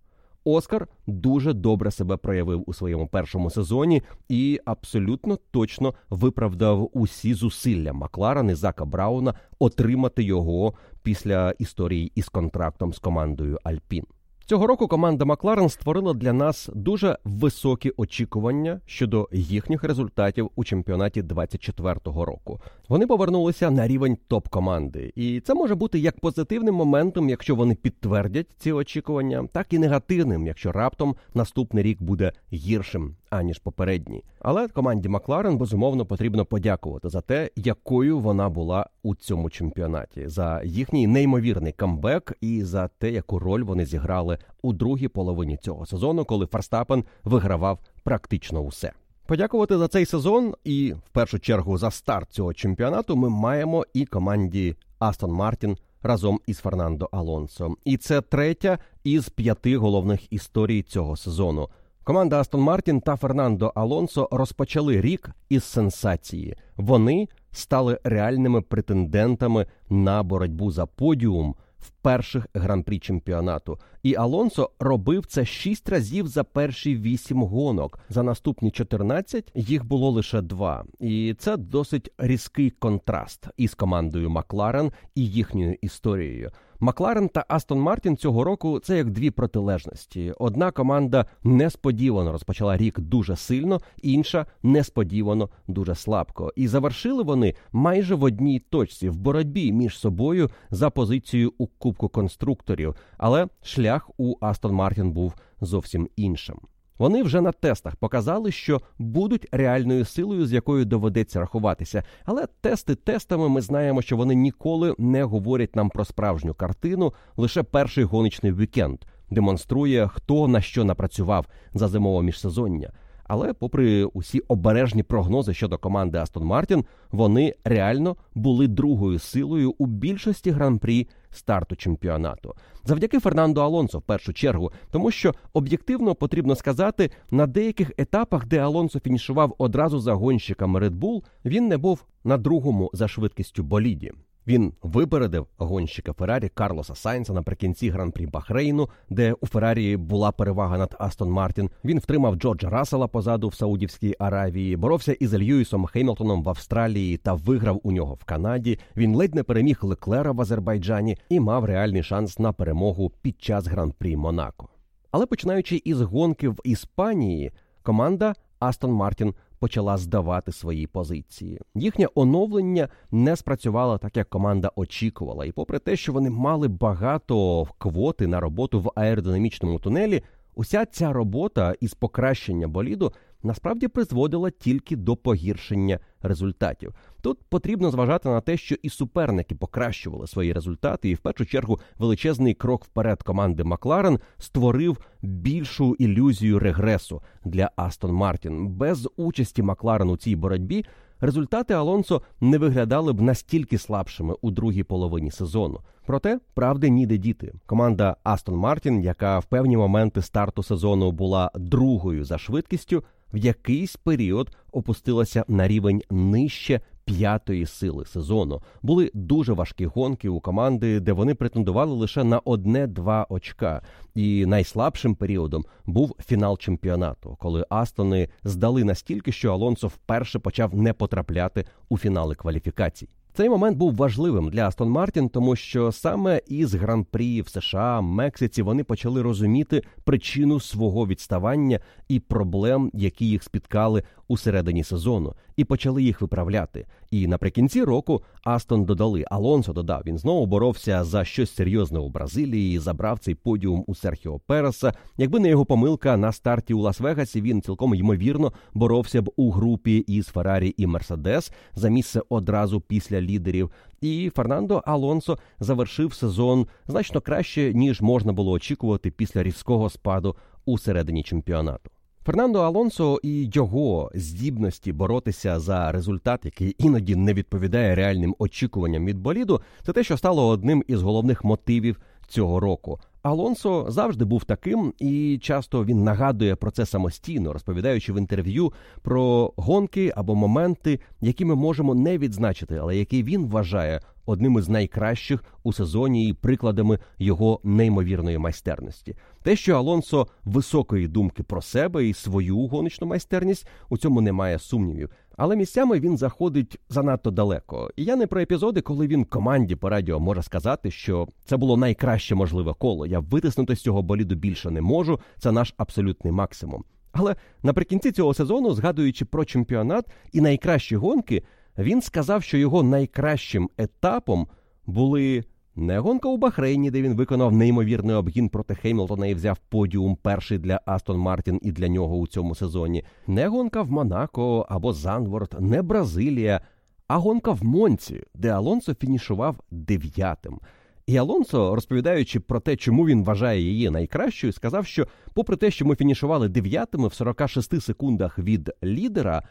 Оскар дуже добре себе проявив у своєму першому сезоні і абсолютно точно виправдав усі зусилля Макларен і Зака Брауна отримати його після історії із контрактом з командою Альпін. Цього року команда Макларен створила для нас дуже високі очікування щодо їхніх результатів у чемпіонаті 24-го року. Вони повернулися на рівень топ-команди, і це може бути як позитивним моментом, якщо вони підтвердять ці очікування, так і негативним, якщо раптом наступний рік буде гіршим аніж попередній. Але команді Макларен безумовно потрібно подякувати за те, якою вона була у цьому чемпіонаті, за їхній неймовірний камбек і за те, яку роль вони зіграли у другій половині цього сезону, коли Ферстапен вигравав практично усе. Подякувати за цей сезон і в першу чергу за старт цього чемпіонату ми маємо і команді Астон Мартін разом із Фернандо Алонсо. І це третя із п'яти головних історій цього сезону. Команда Астон Мартін та Фернандо Алонсо розпочали рік із сенсації. Вони стали реальними претендентами на боротьбу за подіум в перших гран-прі чемпіонату. І Алонсо робив це шість разів за перші вісім гонок. За наступні 14 їх було лише два. І це досить різкий контраст із командою Макларен і їхньою історією. Макларен та Астон Мартін цього року це як дві протилежності. Одна команда несподівано розпочала рік дуже сильно, інша несподівано дуже слабко. І завершили вони майже в одній точці в боротьбі між собою за позицію у Кубку конструкторів. Але шлях у Астон Мартін був зовсім іншим. Вони вже на тестах показали, що будуть реальною силою, з якою доведеться рахуватися. Але тести тестами ми знаємо, що вони ніколи не говорять нам про справжню картину. Лише перший гоночний вікенд демонструє, хто на що напрацював за зимове міжсезоння. Але, попри усі обережні прогнози щодо команди Астон Мартін, вони реально були другою силою у більшості гран-прі старту чемпіонату. Завдяки Фернандо Алонсо в першу чергу, тому що об'єктивно потрібно сказати, на деяких етапах, де Алонсо фінішував одразу за гонщиками Red Bull, він не був на другому за швидкістю боліді. Він випередив гонщика Феррарі Карлоса Сайнса наприкінці гран-прі Бахрейну, де у Феррарі була перевага над Астон Мартін. Він втримав Джорджа Рассела позаду в Саудівській Аравії, боровся із Льюісом Хеймлтоном в Австралії та виграв у нього в Канаді. Він ледь не переміг Леклера в Азербайджані і мав реальний шанс на перемогу під час гран-прі Монако. Але починаючи із гонки в Іспанії, команда Астон Мартін почала здавати свої позиції. Їхнє оновлення не спрацювало так, як команда очікувала. І попри те, що вони мали багато квоти на роботу в аеродинамічному тунелі, уся ця робота із покращення боліду насправді призводила тільки до погіршення результатів. Тут потрібно зважати на те, що і суперники покращували свої результати, і в першу чергу величезний крок вперед команди Макларен створив більшу ілюзію регресу для Астон Мартін. Без участі Макларен у цій боротьбі результати Алонсо не виглядали б настільки слабшими у другій половині сезону. Проте правди ніде діти. Команда Астон Мартін, яка в певні моменти старту сезону була другою за швидкістю в якийсь період опустилася на рівень нижче п'ятої сили сезону. Були дуже важкі гонки у команди, де вони претендували лише на одне-два очка. І найслабшим періодом був фінал чемпіонату, коли Астони здали настільки, що Алонсо вперше почав не потрапляти у фінали кваліфікацій. Цей момент був важливим для Астон Мартін, тому що саме із гран-прі в США, Мексиці, вони почали розуміти причину свого відставання і проблем, які їх спіткали у середині сезону, і почали їх виправляти. І наприкінці року Астон додали. Алонсо додав. Він знову боровся за щось серйозне у Бразилії. і Забрав цей подіум у Серхіо Переса. Якби не його помилка на старті у Лас-Вегасі, він цілком ймовірно боровся б у групі із Феррарі і Мерседес за місце одразу після лідерів. І Фернандо Алонсо завершив сезон значно краще ніж можна було очікувати після різкого спаду у середині чемпіонату. Фернандо Алонсо і його здібності боротися за результат, який іноді не відповідає реальним очікуванням від боліду, це те, що стало одним із головних мотивів цього року. Алонсо завжди був таким, і часто він нагадує про це самостійно, розповідаючи в інтерв'ю про гонки або моменти, які ми можемо не відзначити, але які він вважає одним із найкращих у сезоні і прикладами його неймовірної майстерності. Те, що Алонсо високої думки про себе і свою гоночну майстерність, у цьому немає сумнівів. Але місцями він заходить занадто далеко. І я не про епізоди, коли він команді по радіо може сказати, що це було найкраще можливе коло. Я витиснути з цього боліду більше не можу. Це наш абсолютний максимум. Але наприкінці цього сезону, згадуючи про чемпіонат і найкращі гонки, він сказав, що його найкращим етапом були не гонка у Бахрейні, де він виконав неймовірний обгін проти Хеймлтона і взяв подіум перший для Астон Мартін і для нього у цьому сезоні, не гонка в Монако або Занворд, не Бразилія, а гонка в Монці, де Алонсо фінішував дев'ятим. І Алонсо, розповідаючи про те, чому він вважає її найкращою, сказав, що, попри те, що ми фінішували дев'ятими в 46 секундах від лідера.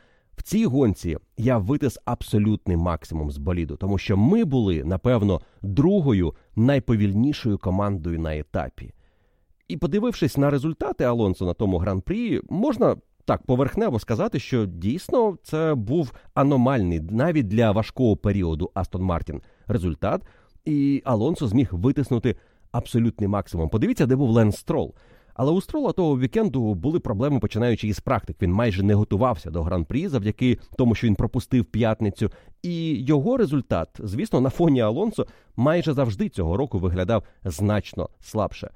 В цій гонці я витис абсолютний максимум з боліду, тому що ми були, напевно, другою найповільнішою командою на етапі. І подивившись на результати Алонсо на тому гран-прі, можна так поверхнево сказати, що дійсно це був аномальний навіть для важкого періоду Астон Мартін результат, і Алонсо зміг витиснути абсолютний максимум. Подивіться, де був Ленс Строл. Але у строла того вікенду були проблеми, починаючи із практик. Він майже не готувався до гран-прі завдяки тому, що він пропустив п'ятницю. І його результат, звісно, на фоні Алонсо майже завжди цього року виглядав значно слабше.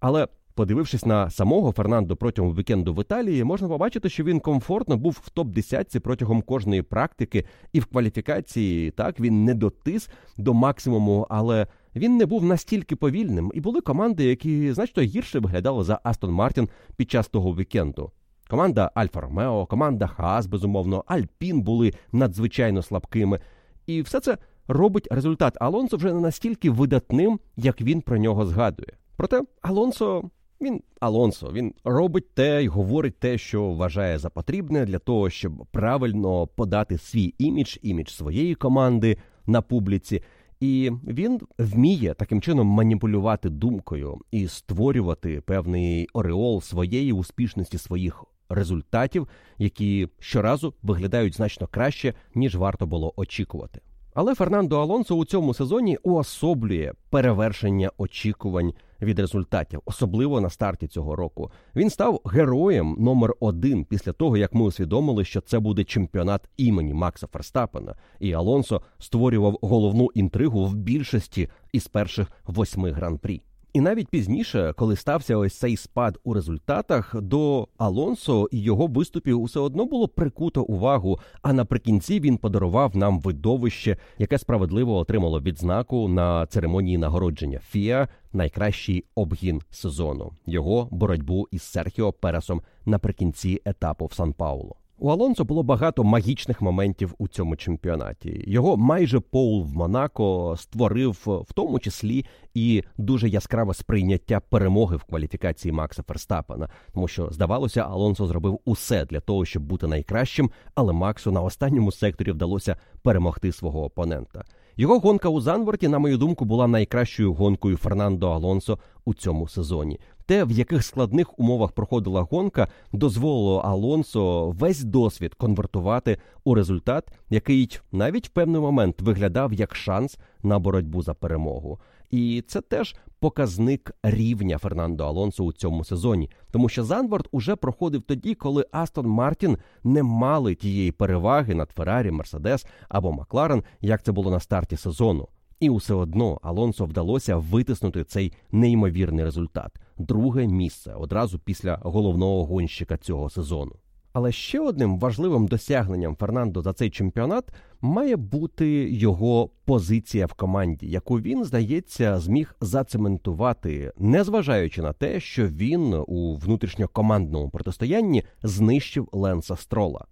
Але Подивившись на самого Фернандо протягом вікенду в Італії, можна побачити, що він комфортно був в топ 10 протягом кожної практики, і в кваліфікації так він не дотис до максимуму, але він не був настільки повільним. І були команди, які значно гірше виглядали за Астон Мартін під час того вікенду. Команда Альфа Ромео, команда Хаас, безумовно, Альпін були надзвичайно слабкими. І все це робить результат Алонсо вже не настільки видатним, як він про нього згадує. Проте Алонсо він Алонсо, він робить те й говорить те, що вважає за потрібне для того, щоб правильно подати свій імідж, імідж своєї команди на публіці. І він вміє таким чином маніпулювати думкою і створювати певний ореол своєї успішності своїх результатів, які щоразу виглядають значно краще ніж варто було очікувати. Але Фернандо Алонсо у цьому сезоні уособлює перевершення очікувань від результатів, особливо на старті цього року. Він став героєм номер один після того, як ми усвідомили, що це буде чемпіонат імені Макса Ферстапена, і Алонсо створював головну інтригу в більшості із перших восьми гран-прі. І навіть пізніше, коли стався ось цей спад у результатах, до Алонсо і його виступів усе одно було прикуто увагу. А наприкінці він подарував нам видовище, яке справедливо отримало відзнаку на церемонії нагородження Фіа найкращий обгін сезону його боротьбу із Серхіо Пересом наприкінці етапу в Сан Пауло. У Алонсо було багато магічних моментів у цьому чемпіонаті. Його майже Поул в Монако створив в тому числі і дуже яскраве сприйняття перемоги в кваліфікації Макса Ферстапена, тому що здавалося, Алонсо зробив усе для того, щоб бути найкращим, але Максу на останньому секторі вдалося перемогти свого опонента. Його гонка у Занворті, на мою думку, була найкращою гонкою Фернандо Алонсо у цьому сезоні. Те, в яких складних умовах проходила гонка, дозволило Алонсо весь досвід конвертувати у результат, який навіть в певний момент виглядав як шанс на боротьбу за перемогу. І це теж показник рівня Фернандо Алонсо у цьому сезоні, тому що Занворд уже проходив тоді, коли Астон Мартін не мали тієї переваги над Феррарі, Мерседес або Макларен, як це було на старті сезону. І усе одно Алонсо вдалося витиснути цей неймовірний результат друге місце одразу після головного гонщика цього сезону. Але ще одним важливим досягненням Фернандо за цей чемпіонат має бути його позиція в команді, яку він, здається, зміг зацементувати, незважаючи на те, що він у внутрішньокомандному протистоянні знищив Ленса Строла.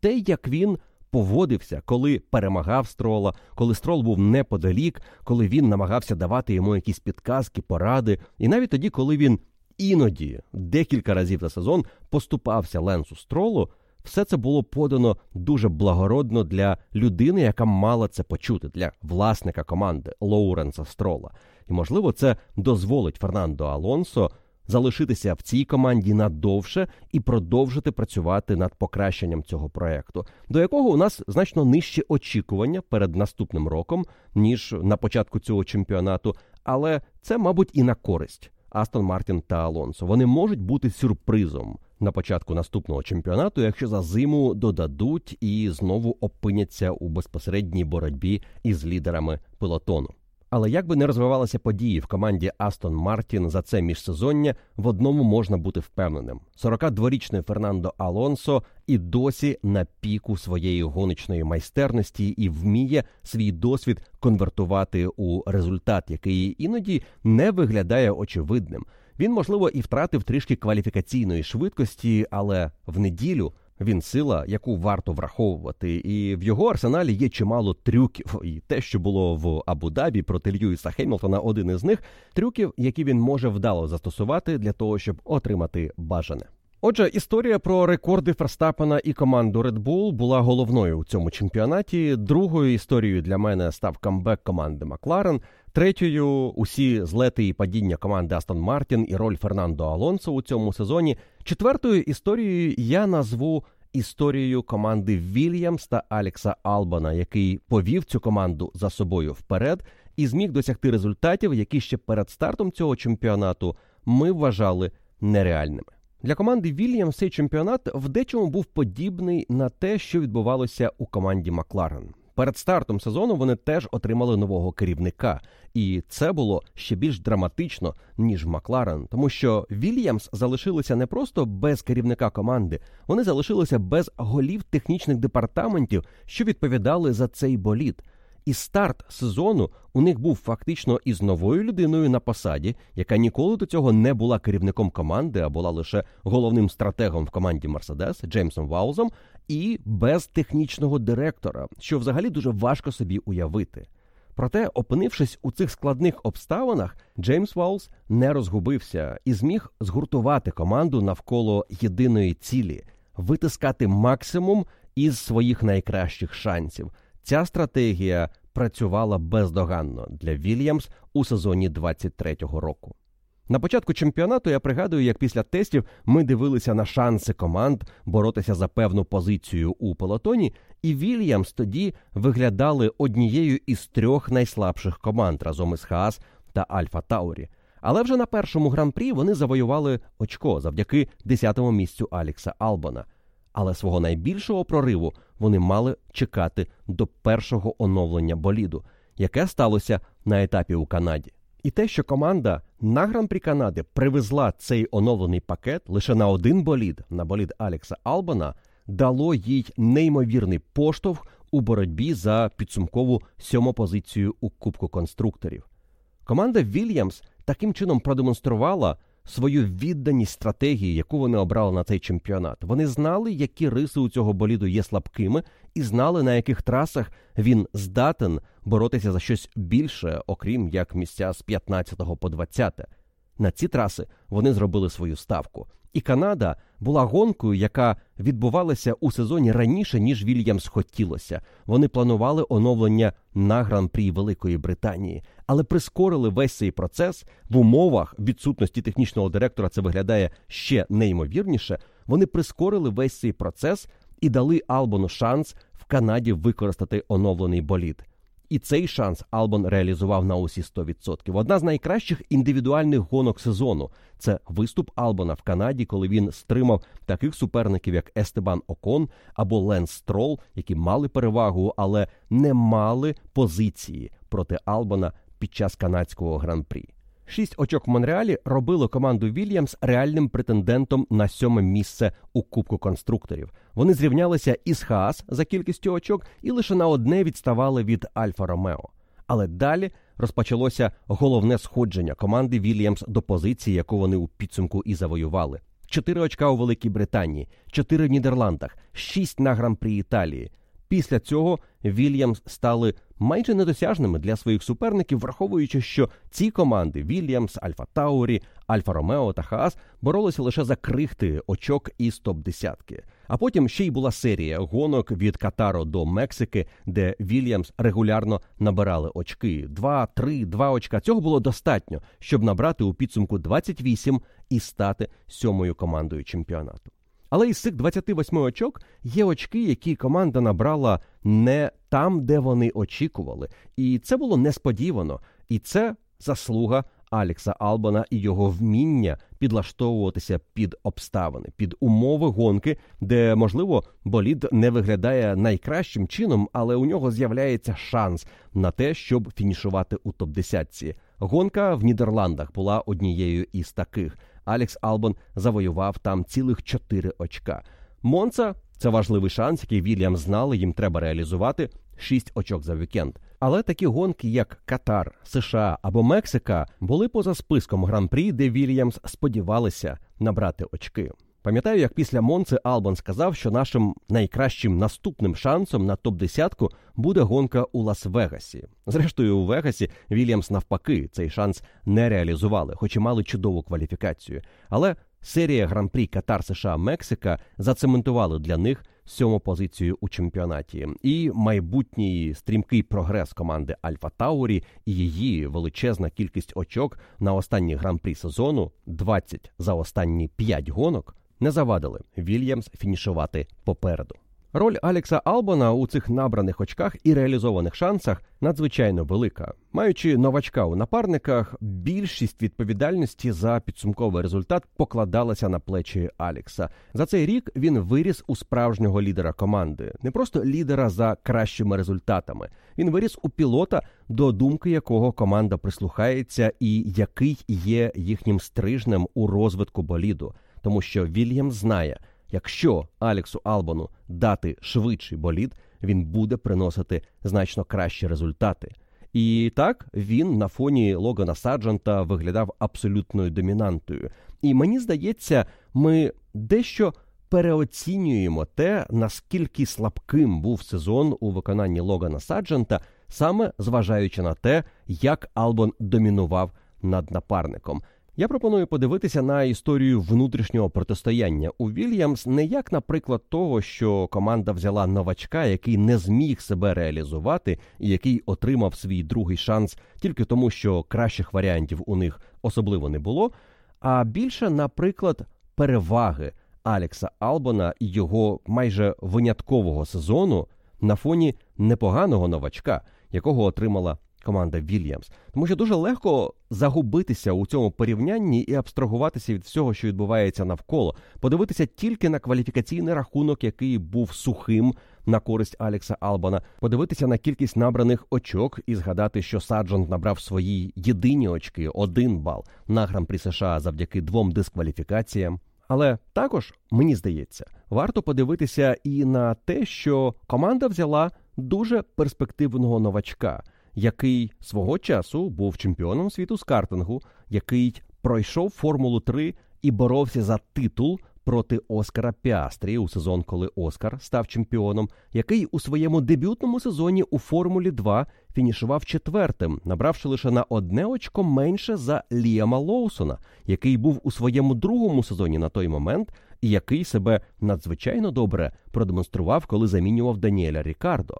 Те, як він поводився, коли перемагав строла, коли строл був неподалік, коли він намагався давати йому якісь підказки, поради, і навіть тоді, коли він іноді декілька разів за сезон поступався Ленсу стролу, все це було подано дуже благородно для людини, яка мала це почути, для власника команди Лоуренса Строла. І можливо, це дозволить Фернандо Алонсо залишитися в цій команді надовше і продовжити працювати над покращенням цього проекту, до якого у нас значно нижче очікування перед наступним роком, ніж на початку цього чемпіонату. Але це, мабуть, і на користь Астон Мартін та Алонсо. Вони можуть бути сюрпризом на початку наступного чемпіонату, якщо за зиму додадуть і знову опиняться у безпосередній боротьбі із лідерами пелотону. Але як би не розвивалися події в команді Астон Мартін за це міжсезоння, в одному можна бути впевненим: 42-річний Фернандо Алонсо і досі на піку своєї гоночної майстерності і вміє свій досвід конвертувати у результат, який іноді не виглядає очевидним. Він, можливо, і втратив трішки кваліфікаційної швидкості, але в неділю. Він сила, яку варто враховувати, і в його арсеналі є чимало трюків. І те, що було в Абу-Дабі проти Льюіса Хемілтона, один із них трюків, які він може вдало застосувати для того, щоб отримати бажане. Отже, історія про рекорди Ферстапена і команду Red Bull була головною у цьому чемпіонаті. Другою історією для мене став камбек команди Макларен. Третьою усі злети і падіння команди Астон Мартін і роль Фернандо Алонсо у цьому сезоні. Четвертою історією я назву історією команди Вільямс та Алекса Албана, який повів цю команду за собою вперед і зміг досягти результатів, які ще перед стартом цього чемпіонату ми вважали нереальними. Для команди Вільямс цей чемпіонат в дечому був подібний на те, що відбувалося у команді Макларен. Перед стартом сезону вони теж отримали нового керівника, і це було ще більш драматично ніж Макларен, тому що Вільямс залишилися не просто без керівника команди, вони залишилися без голів технічних департаментів, що відповідали за цей болід. І старт сезону у них був фактично із новою людиною на посаді, яка ніколи до цього не була керівником команди, а була лише головним стратегом в команді Мерседес Джеймсом Ваузом, і без технічного директора, що взагалі дуже важко собі уявити. Проте, опинившись у цих складних обставинах, Джеймс Ваулс не розгубився і зміг згуртувати команду навколо єдиної цілі витискати максимум із своїх найкращих шансів. Ця стратегія працювала бездоганно для Вільямс у сезоні 23-го року. На початку чемпіонату я пригадую, як після тестів ми дивилися на шанси команд боротися за певну позицію у пелотоні, і Вільямс тоді виглядали однією із трьох найслабших команд разом із Хаас та Альфа Таурі. Але вже на першому гран-прі вони завоювали очко завдяки 10-му місцю Алікса Албона. Але свого найбільшого прориву вони мали чекати до першого оновлення боліду, яке сталося на етапі у Канаді. І те, що команда на гран-прі Канади привезла цей оновлений пакет лише на один болід, на болід Алекса Албана, дало їй неймовірний поштовх у боротьбі за підсумкову сьому позицію у Кубку конструкторів. Команда Вільямс таким чином продемонструвала свою відданість стратегії, яку вони обрали на цей чемпіонат. Вони знали, які риси у цього боліду є слабкими, і знали, на яких трасах він здатен боротися за щось більше, окрім як місця з 15 по 20. На ці траси вони зробили свою ставку. І Канада була гонкою, яка відбувалася у сезоні раніше, ніж Вільямс хотілося. Вони планували оновлення на гран-прі Великої Британії, але прискорили весь цей процес в умовах відсутності технічного директора. Це виглядає ще неймовірніше. Вони прискорили весь цей процес і дали Албону шанс в Канаді використати оновлений болід. І цей шанс Албон реалізував на усі 100%. Одна з найкращих індивідуальних гонок сезону це виступ Албона в Канаді, коли він стримав таких суперників, як Естебан Окон або Ленс Строл, які мали перевагу, але не мали позиції проти Албона під час канадського гран-прі. Шість очок в Монреалі робило команду Вільямс реальним претендентом на сьоме місце у Кубку конструкторів. Вони зрівнялися із Хаас за кількістю очок і лише на одне відставали від Альфа Ромео. Але далі розпочалося головне сходження команди Вільямс до позиції, яку вони у підсумку і завоювали. Чотири очка у Великій Британії, чотири в Нідерландах, шість на гран-прі Італії. Після цього Вільямс стали майже недосяжними для своїх суперників, враховуючи, що ці команди Вільямс, Альфа Таурі, Альфа Ромео та Хаас боролися лише за крихти очок із топ десятки. А потім ще й була серія гонок від Катару до Мексики, де Вільямс регулярно набирали очки. Два, три, два очка. Цього було достатньо, щоб набрати у підсумку 28 і стати сьомою командою чемпіонату. Але із цих 28 очок є очки, які команда набрала не там, де вони очікували. І це було несподівано. І це заслуга Алекса Албана і його вміння підлаштовуватися під обставини, під умови гонки, де, можливо, болід не виглядає найкращим чином, але у нього з'являється шанс на те, щоб фінішувати у топ 10 Гонка в Нідерландах була однією із таких. Алекс Албон завоював там цілих 4 очка. Монца це важливий шанс, який Вільямс знали, їм треба реалізувати 6 очок за вікенд. Але такі гонки, як Катар, США або Мексика, були поза списком гран-прі, де Вільямс сподівалися набрати очки. Пам'ятаю, як після Монци Албон сказав, що нашим найкращим наступним шансом на топ 10 буде гонка у Лас-Вегасі. Зрештою, у Вегасі Вільямс навпаки цей шанс не реалізували, хоч і мали чудову кваліфікацію. Але серія гран-прі Катар США Мексика зацементували для них сьому позицію у чемпіонаті. І майбутній стрімкий прогрес команди Альфа Таурі і її величезна кількість очок на останній гран-прі сезону 20 за останні 5 гонок не завадили Вільямс фінішувати попереду. Роль Алекса Албана у цих набраних очках і реалізованих шансах надзвичайно велика. Маючи новачка у напарниках, більшість відповідальності за підсумковий результат покладалася на плечі Алекса. За цей рік він виріс у справжнього лідера команди, не просто лідера за кращими результатами. Він виріс у пілота, до думки якого команда прислухається, і який є їхнім стрижнем у розвитку боліду тому що Вільям знає, якщо Алексу Албану дати швидший болід, він буде приносити значно кращі результати. І так він на фоні Логана Саджанта виглядав абсолютною домінантою. І мені здається, ми дещо переоцінюємо те, наскільки слабким був сезон у виконанні Логана Саджанта, саме зважаючи на те, як Албон домінував над напарником. Я пропоную подивитися на історію внутрішнього протистояння у Вільямс, не як, наприклад, того, що команда взяла новачка, який не зміг себе реалізувати, і який отримав свій другий шанс тільки тому, що кращих варіантів у них особливо не було. А більше, наприклад, переваги Алекса Албона і його майже виняткового сезону на фоні непоганого новачка, якого отримала команда Вільямс, тому що дуже легко загубитися у цьому порівнянні і абстрагуватися від всього, що відбувається навколо, подивитися тільки на кваліфікаційний рахунок, який був сухим на користь Алекса Албана, подивитися на кількість набраних очок і згадати, що Саджант набрав свої єдині очки, один бал на гран-прі США завдяки двом дискваліфікаціям. Але також мені здається, варто подивитися і на те, що команда взяла дуже перспективного новачка який свого часу був чемпіоном світу з картингу, який пройшов Формулу 3 і боровся за титул проти Оскара Піастрі у сезон, коли Оскар став чемпіоном, який у своєму дебютному сезоні у Формулі 2 фінішував четвертим, набравши лише на одне очко менше за Ліама Лоусона, який був у своєму другому сезоні на той момент, і який себе надзвичайно добре продемонстрував, коли замінював Даніеля Рікардо.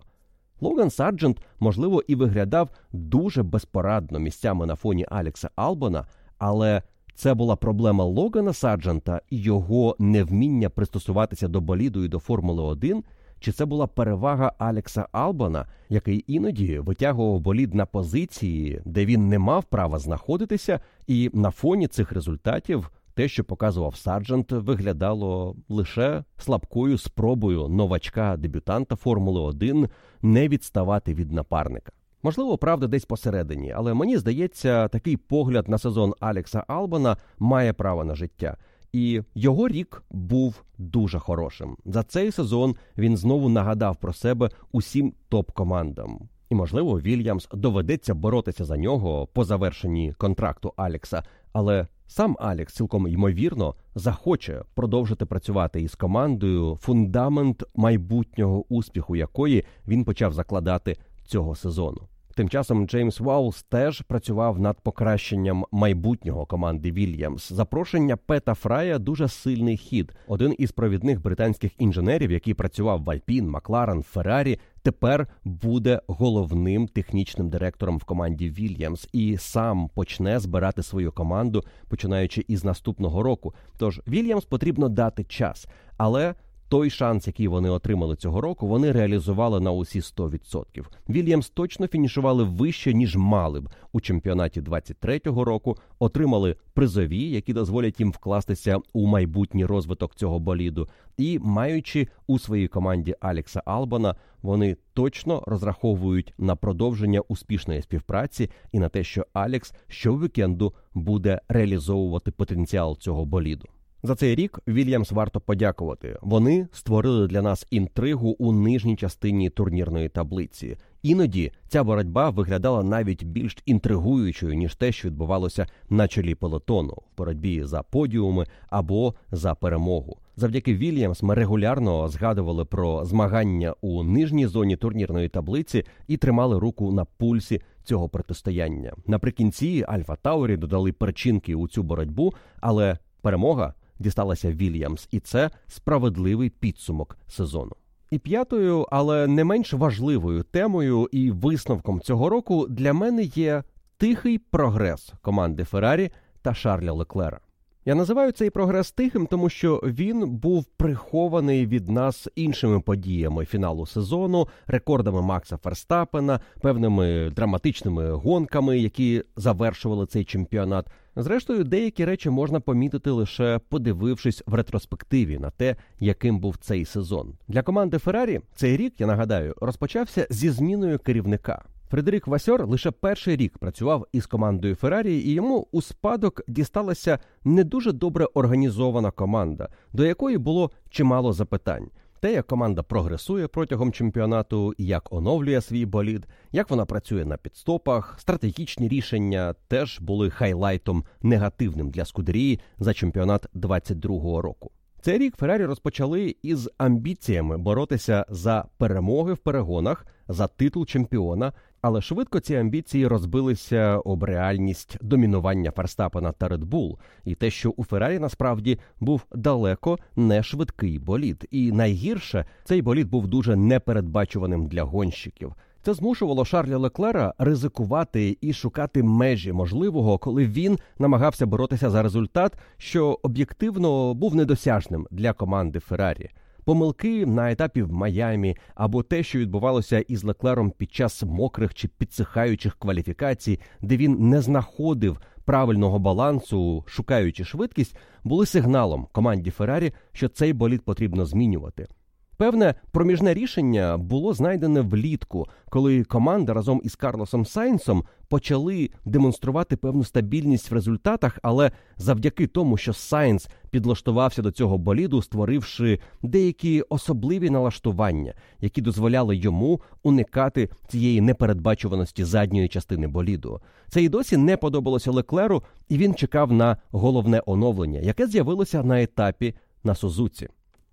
Логан Сарджент, можливо, і виглядав дуже безпорадно місцями на фоні Алекса Албона, але це була проблема Логана Сарджента і його невміння пристосуватися до боліду і до Формули 1, чи це була перевага Алекса Албана, який іноді витягував болід на позиції, де він не мав права знаходитися, і на фоні цих результатів те, що показував Сарджент, виглядало лише слабкою спробою новачка-дебютанта Формули 1 не відставати від напарника. Можливо, правда, десь посередині, але мені здається, такий погляд на сезон Алекса Албана має право на життя. І його рік був дуже хорошим. За цей сезон він знову нагадав про себе усім топ-командам. І, можливо, Вільямс доведеться боротися за нього по завершенні контракту Алекса, але сам Алекс цілком ймовірно захоче продовжити працювати із командою, фундамент майбутнього успіху якої він почав закладати цього сезону. Тим часом Джеймс Ваулс теж працював над покращенням майбутнього команди Вільямс. Запрошення Пета Фрая дуже сильний хід. Один із провідних британських інженерів, який працював в Альпін, Макларен, Феррарі, тепер буде головним технічним директором в команді Вільямс і сам почне збирати свою команду, починаючи із наступного року. Тож Вільямс потрібно дати час, але той шанс, який вони отримали цього року, вони реалізували на усі 100%. Вільямс точно фінішували вище ніж мали б у чемпіонаті 23-го року. Отримали призові, які дозволять їм вкластися у майбутній розвиток цього боліду. І маючи у своїй команді Алекса Албана, вони точно розраховують на продовження успішної співпраці і на те, що Алекс щовікенду буде реалізовувати потенціал цього боліду. За цей рік Вільямс варто подякувати. Вони створили для нас інтригу у нижній частині турнірної таблиці. Іноді ця боротьба виглядала навіть більш інтригуючою ніж те, що відбувалося на чолі пелотону в боротьбі за подіуми або за перемогу. Завдяки Вільямс ми регулярно згадували про змагання у нижній зоні турнірної таблиці і тримали руку на пульсі цього протистояння. Наприкінці Альфа Таурі додали перчинки у цю боротьбу, але перемога дісталася Вільямс, і це справедливий підсумок сезону. І п'ятою, але не менш важливою темою і висновком цього року для мене є тихий прогрес команди Феррарі та Шарля Леклера. Я називаю цей прогрес тихим, тому що він був прихований від нас іншими подіями фіналу сезону, рекордами Макса Ферстапена, певними драматичними гонками, які завершували цей чемпіонат. Зрештою, деякі речі можна помітити лише подивившись в ретроспективі на те, яким був цей сезон. Для команди Феррарі цей рік, я нагадаю, розпочався зі зміною керівника. Фредерік Васьор лише перший рік працював із командою Феррарі, і йому у спадок дісталася не дуже добре організована команда, до якої було чимало запитань. Те, як команда прогресує протягом чемпіонату, як оновлює свій болід, як вона працює на підстопах, стратегічні рішення теж були хайлайтом негативним для Скудерії за чемпіонат 22-го року. Цей рік Феррарі розпочали із амбіціями боротися за перемоги в перегонах за титул чемпіона, але швидко ці амбіції розбилися об реальність домінування Ферстапена та Редбул, і те, що у Феррарі насправді був далеко не швидкий болід. І найгірше цей болід був дуже непередбачуваним для гонщиків. Це змушувало Шарля Леклера ризикувати і шукати межі можливого, коли він намагався боротися за результат, що об'єктивно був недосяжним для команди Феррарі. Помилки на етапі в Майамі або те, що відбувалося із Леклером під час мокрих чи підсихаючих кваліфікацій, де він не знаходив правильного балансу, шукаючи швидкість, були сигналом команді Феррарі, що цей болід потрібно змінювати. Певне проміжне рішення було знайдене влітку, коли команда разом із Карлосом Сайнсом почали демонструвати певну стабільність в результатах, але завдяки тому, що Сайнс підлаштувався до цього боліду, створивши деякі особливі налаштування, які дозволяли йому уникати цієї непередбачуваності задньої частини боліду. Це і досі не подобалося Леклеру, і він чекав на головне оновлення, яке з'явилося на етапі на Сузуці.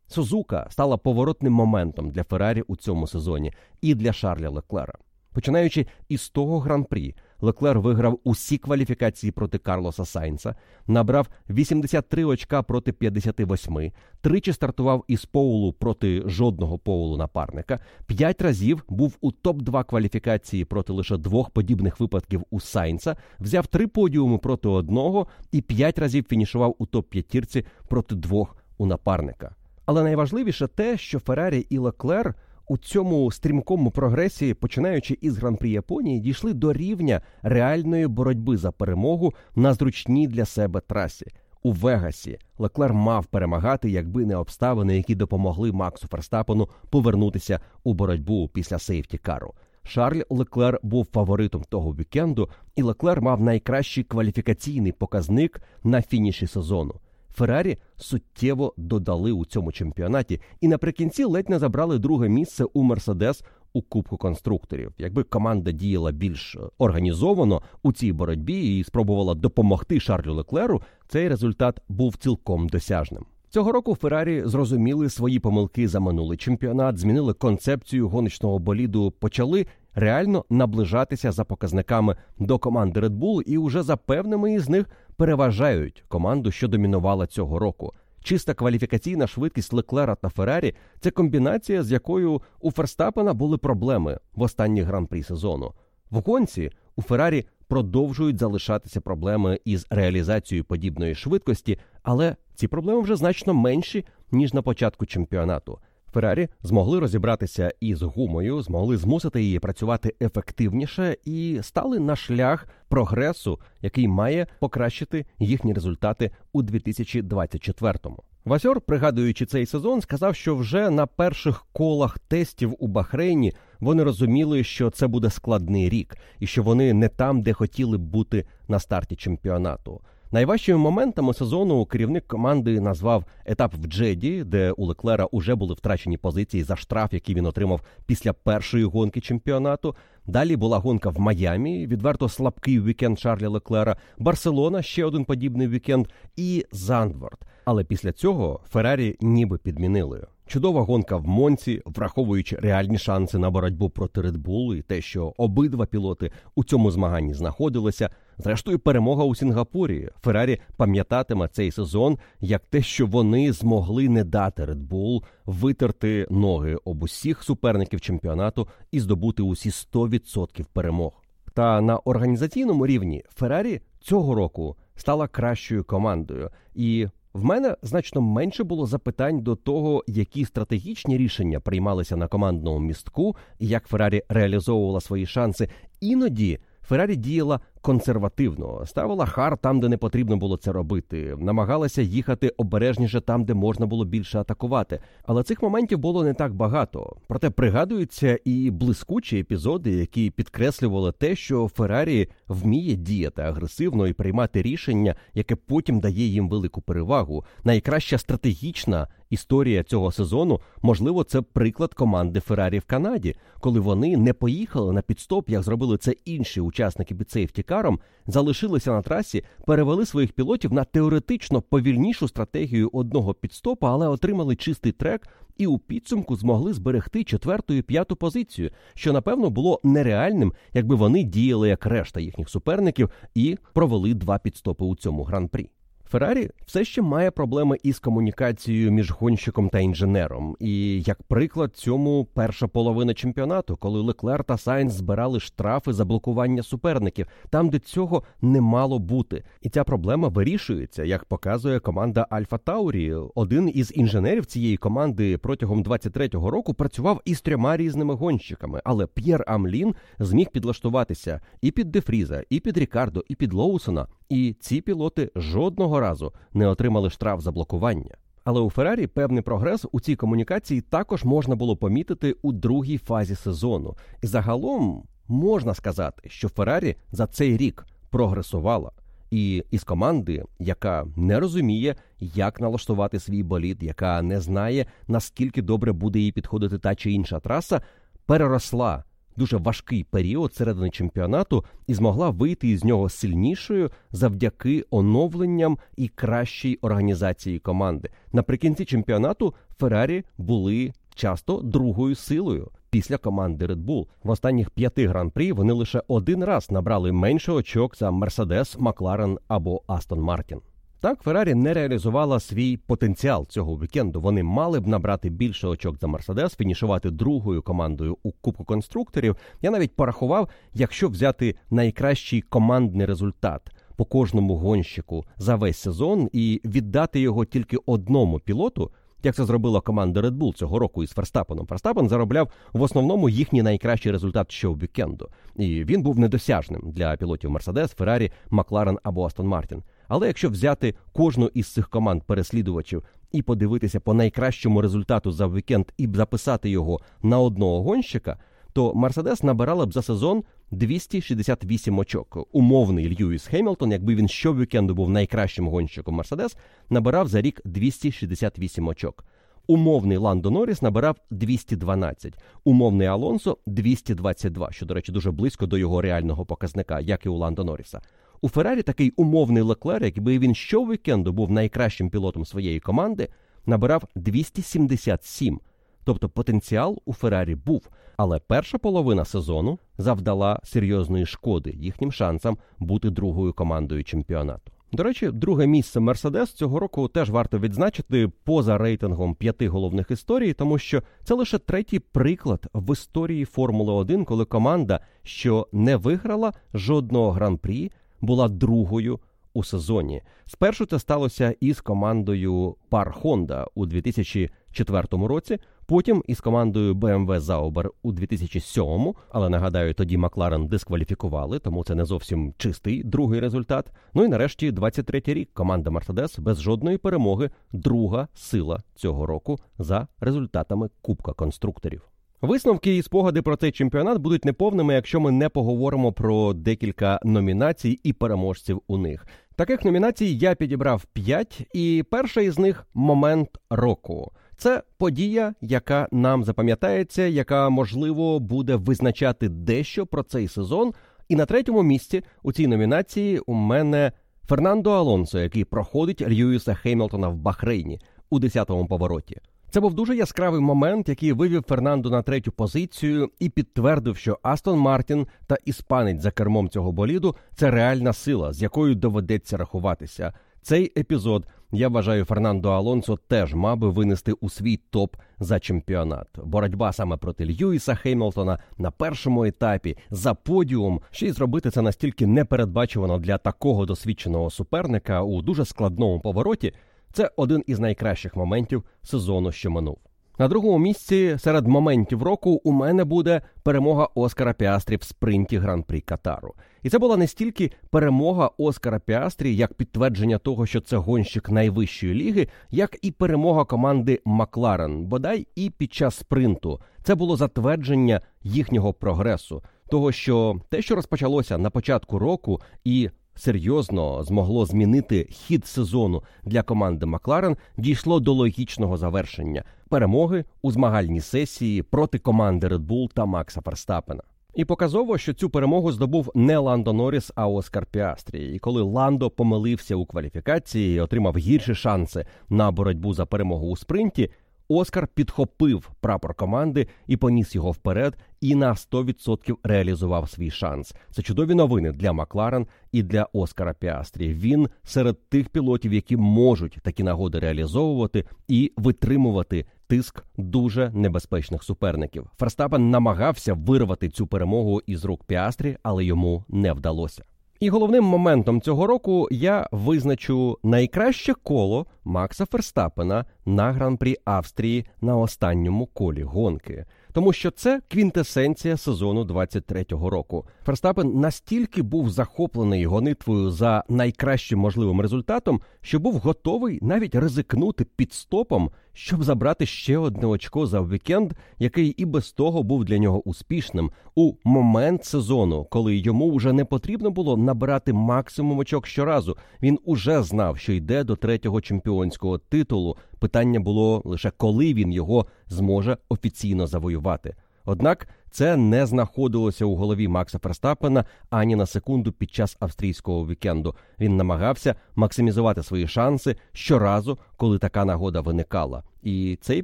Сузука стала поворотним моментом для Феррарі у цьому сезоні і для Шарля Леклера. Починаючи із того гран-прі, Леклер виграв усі кваліфікації проти Карлоса Сайнца, набрав 83 очка проти 58, тричі стартував із Поулу проти жодного Поулу напарника, п'ять разів був у топ-2 кваліфікації проти лише двох подібних випадків у Сайнца, взяв три подіуми проти одного і п'ять разів фінішував у топ-п'ятірці проти двох у напарника. Але найважливіше те, що Феррарі і Леклер у цьому стрімкому прогресі, починаючи із гран-прі Японії, дійшли до рівня реальної боротьби за перемогу на зручній для себе трасі. У Вегасі Леклер мав перемагати, якби не обставини, які допомогли Максу Ферстапену повернутися у боротьбу після сейфті кару. Шарль Леклер був фаворитом того вікенду, і Леклер мав найкращий кваліфікаційний показник на фініші сезону. Феррарі суттєво додали у цьому чемпіонаті і наприкінці ледь не забрали друге місце у Мерседес у Кубку конструкторів. Якби команда діяла більш організовано у цій боротьбі і спробувала допомогти Шарлю Леклеру, цей результат був цілком досяжним. Цього року Феррарі зрозуміли свої помилки за минулий чемпіонат, змінили концепцію гоночного боліду, почали реально наближатися за показниками до команди Red Bull і уже за певними із них переважають команду, що домінувала цього року. Чиста кваліфікаційна швидкість Леклера та Феррарі це комбінація, з якою у Ферстапена були проблеми в останній гран-прі сезону. В гонці у Феррарі продовжують залишатися проблеми із реалізацією подібної швидкості, але ці проблеми вже значно менші ніж на початку чемпіонату. Феррарі змогли розібратися із гумою, змогли змусити її працювати ефективніше і стали на шлях прогресу, який має покращити їхні результати у 2024-му. Васьор, пригадуючи цей сезон, сказав, що вже на перших колах тестів у Бахрейні вони розуміли, що це буде складний рік, і що вони не там, де хотіли бути на старті чемпіонату. Найважчими моментами сезону керівник команди назвав етап в Джеді, де у Леклера уже були втрачені позиції за штраф, який він отримав після першої гонки чемпіонату. Далі була гонка в Майамі, відверто слабкий вікенд Шарля Леклера, Барселона, ще один подібний вікенд, і Зандворд. Але після цього Феррарі ніби підмінили. Чудова гонка в Монці, враховуючи реальні шанси на боротьбу проти Bull і те, що обидва пілоти у цьому змаганні знаходилися. Зрештою, перемога у Сінгапурі. Феррарі пам'ятатиме цей сезон як те, що вони змогли не дати Red Bull витерти ноги об усіх суперників чемпіонату і здобути усі 100% перемог. Та на організаційному рівні Феррарі цього року стала кращою командою і. В мене значно менше було запитань до того, які стратегічні рішення приймалися на командному містку, і як Феррарі реалізовувала свої шанси. Іноді Феррарі діяла консервативно, ставила хар там, де не потрібно було це робити, намагалася їхати обережніше там, де можна було більше атакувати. Але цих моментів було не так багато. Проте пригадуються і блискучі епізоди, які підкреслювали те, що Феррарі вміє діяти агресивно і приймати рішення, яке потім дає їм велику перевагу. Найкраща стратегічна історія цього сезону, можливо, це приклад команди Феррарі в Канаді, коли вони не поїхали на підстоп, як зробили це інші учасники під safety car ом, залишилися на трасі, перевели своїх пілотів на теоретично повільнішу стратегію одного піт-стопа, але отримали чистий трек. І у підсумку змогли зберегти четверту і п'яту позицію, що напевно було нереальним, якби вони діяли як решта їхніх суперників і провели два піт-стопи у цьому гран-прі. Феррарі все ще має проблеми із комунікацією між гонщиком та інженером. І як приклад цьому перша половина чемпіонату, коли Леклер та Сайнс збирали штрафи за блокування суперників, там де цього не мало бути. І ця проблема вирішується, як показує команда Альфа Таурі. Один із інженерів цієї команди протягом 23-го року працював із трьома різними гонщиками, але П'єр Амлін зміг підлаштуватися і під Дефріза, і під Рікардо, і під Лоусона. І ці пілоти жодного разу не отримали штраф за блокування. Але у Феррарі певний прогрес у цій комунікації також можна було помітити у другій фазі сезону. І загалом можна сказати, що Феррарі за цей рік прогресувала. І із команди, яка не розуміє, як налаштувати свій болід, яка не знає наскільки добре буде їй підходити та чи інша траса, переросла дуже важкий період середини чемпіонату і змогла вийти із нього сильнішою завдяки оновленням і кращій організації команди. Наприкінці чемпіонату Феррарі були часто другою силою. Після команди Red Bull. в останніх п'яти гран-прі вони лише один раз набрали менше очок за Мерседес, Макларен або Астон Мартін. Так, Феррарі не реалізувала свій потенціал цього вікенду. Вони мали б набрати більше очок за Мерседес, фінішувати другою командою у Кубку конструкторів. Я навіть порахував, якщо взяти найкращий командний результат по кожному гонщику за весь сезон і віддати його тільки одному пілоту. Як це зробила команда Red Bull цього року із Ферстапеном. Ферстапен заробляв в основному їхній найкращий результат щовбікенду. І він був недосяжним для пілотів Мерседес, Феррарі, Макларен або Астон Мартін. Але якщо взяти кожну із цих команд переслідувачів і подивитися по найкращому результату за вікенд і записати його на одного гонщика, то Мерседес набирала б за сезон 268 очок. Умовний Льюіс Хемілтон, якби він щовікенду був найкращим гонщиком Мерседес, набирав за рік 268 очок. Умовний Ландо Норріс набирав 212, умовний Алонсо 222, що, до речі, дуже близько до його реального показника, як і у Ландо Норріса. У Феррарі такий умовний Леклер, якби він щовікенду був найкращим пілотом своєї команди, набирав 277. Тобто потенціал у Феррарі був, але перша половина сезону завдала серйозної шкоди їхнім шансам бути другою командою чемпіонату. До речі, друге місце Мерседес цього року теж варто відзначити поза рейтингом п'яти головних історій, тому що це лише третій приклад в історії Формули 1, коли команда, що не виграла жодного гран-прі, була другою у сезоні. Спершу це сталося із командою Пар Honda у 2004 році. Потім із командою BMW Zauber у 2007-му, але нагадаю, тоді Макларен дискваліфікували, тому це не зовсім чистий другий результат. Ну і нарешті 23-й рік команда Mercedes без жодної перемоги, друга сила цього року за результатами Кубка конструкторів. Висновки і спогади про цей чемпіонат будуть неповними, якщо ми не поговоримо про декілька номінацій і переможців у них. Таких номінацій я підібрав п'ять, і перша із них момент року. Це подія, яка нам запам'ятається, яка можливо буде визначати дещо про цей сезон. І на третьому місці у цій номінації у мене Фернандо Алонсо, який проходить Льюіса Хеймлтона в Бахрейні у 10-му повороті. Це був дуже яскравий момент, який вивів Фернандо на третю позицію і підтвердив, що Астон Мартін та іспанець за кермом цього боліду це реальна сила, з якою доведеться рахуватися. Цей епізод я вважаю, Фернандо Алонсо теж мав би винести у свій топ за чемпіонат. Боротьба саме проти Льюіса Хеймлтона на першому етапі за подіум ще й зробити це настільки непередбачувано для такого досвідченого суперника у дуже складному повороті. Це один із найкращих моментів сезону, що минув. На другому місці серед моментів року у мене буде перемога Оскара Піастрі в спринті гран-прі Катару. І це була не стільки перемога Оскара Піастрі, як підтвердження того, що це гонщик найвищої ліги, як і перемога команди Макларен, бодай і під час спринту. Це було затвердження їхнього прогресу, того що те, що розпочалося на початку року, і серйозно змогло змінити хід сезону для команди Макларен, дійшло до логічного завершення перемоги у змагальній сесії проти команди Red Bull та Макса Ферстапена. І показово, що цю перемогу здобув не Ландо Норріс, а Оскар Піастрі. І коли Ландо помилився у кваліфікації і отримав гірші шанси на боротьбу за перемогу у спринті, Оскар підхопив прапор команди і поніс його вперед, і на 100% реалізував свій шанс. Це чудові новини для Макларен і для Оскара Піастрі. Він серед тих пілотів, які можуть такі нагоди реалізовувати і витримувати тиск дуже небезпечних суперників. Ферстапен намагався вирвати цю перемогу із рук Піастрі, але йому не вдалося. І головним моментом цього року я визначу найкраще коло Макса Ферстапена на гран-прі Австрії на останньому колі гонки тому що це квінтесенція сезону 23-го року. Ферстапен настільки був захоплений гонитвою за найкращим можливим результатом, що був готовий навіть ризикнути підстопом, щоб забрати ще одне очко за вікенд, який і без того був для нього успішним у момент сезону, коли йому вже не потрібно було набирати максимум очок щоразу. Він уже знав, що йде до третього чемпіонського титулу. Питання було лише коли він його зможе офіційно завоювати. Однак це не знаходилося у голові Макса Ферстапена ані на секунду під час австрійського вікенду. Він намагався максимізувати свої шанси щоразу, коли така нагода виникала. І цей